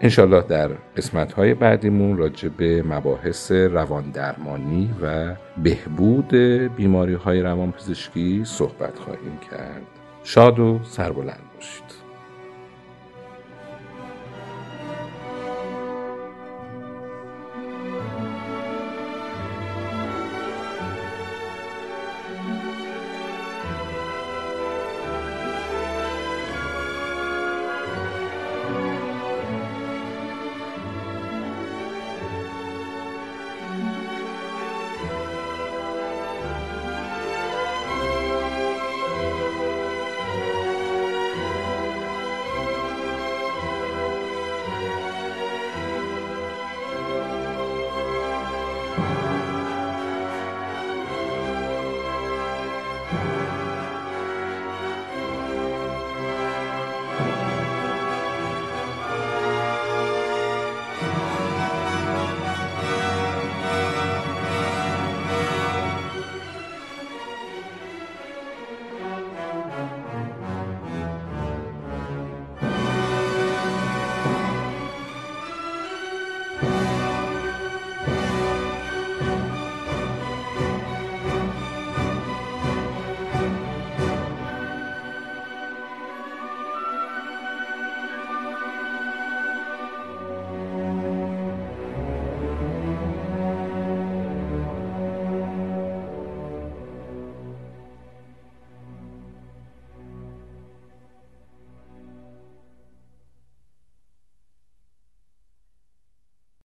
انشالله در قسمت های بعدیمون راجع به مباحث روان درمانی و بهبود بیماری های روان پزشکی صحبت خواهیم کرد. شاد و سربلند باشید.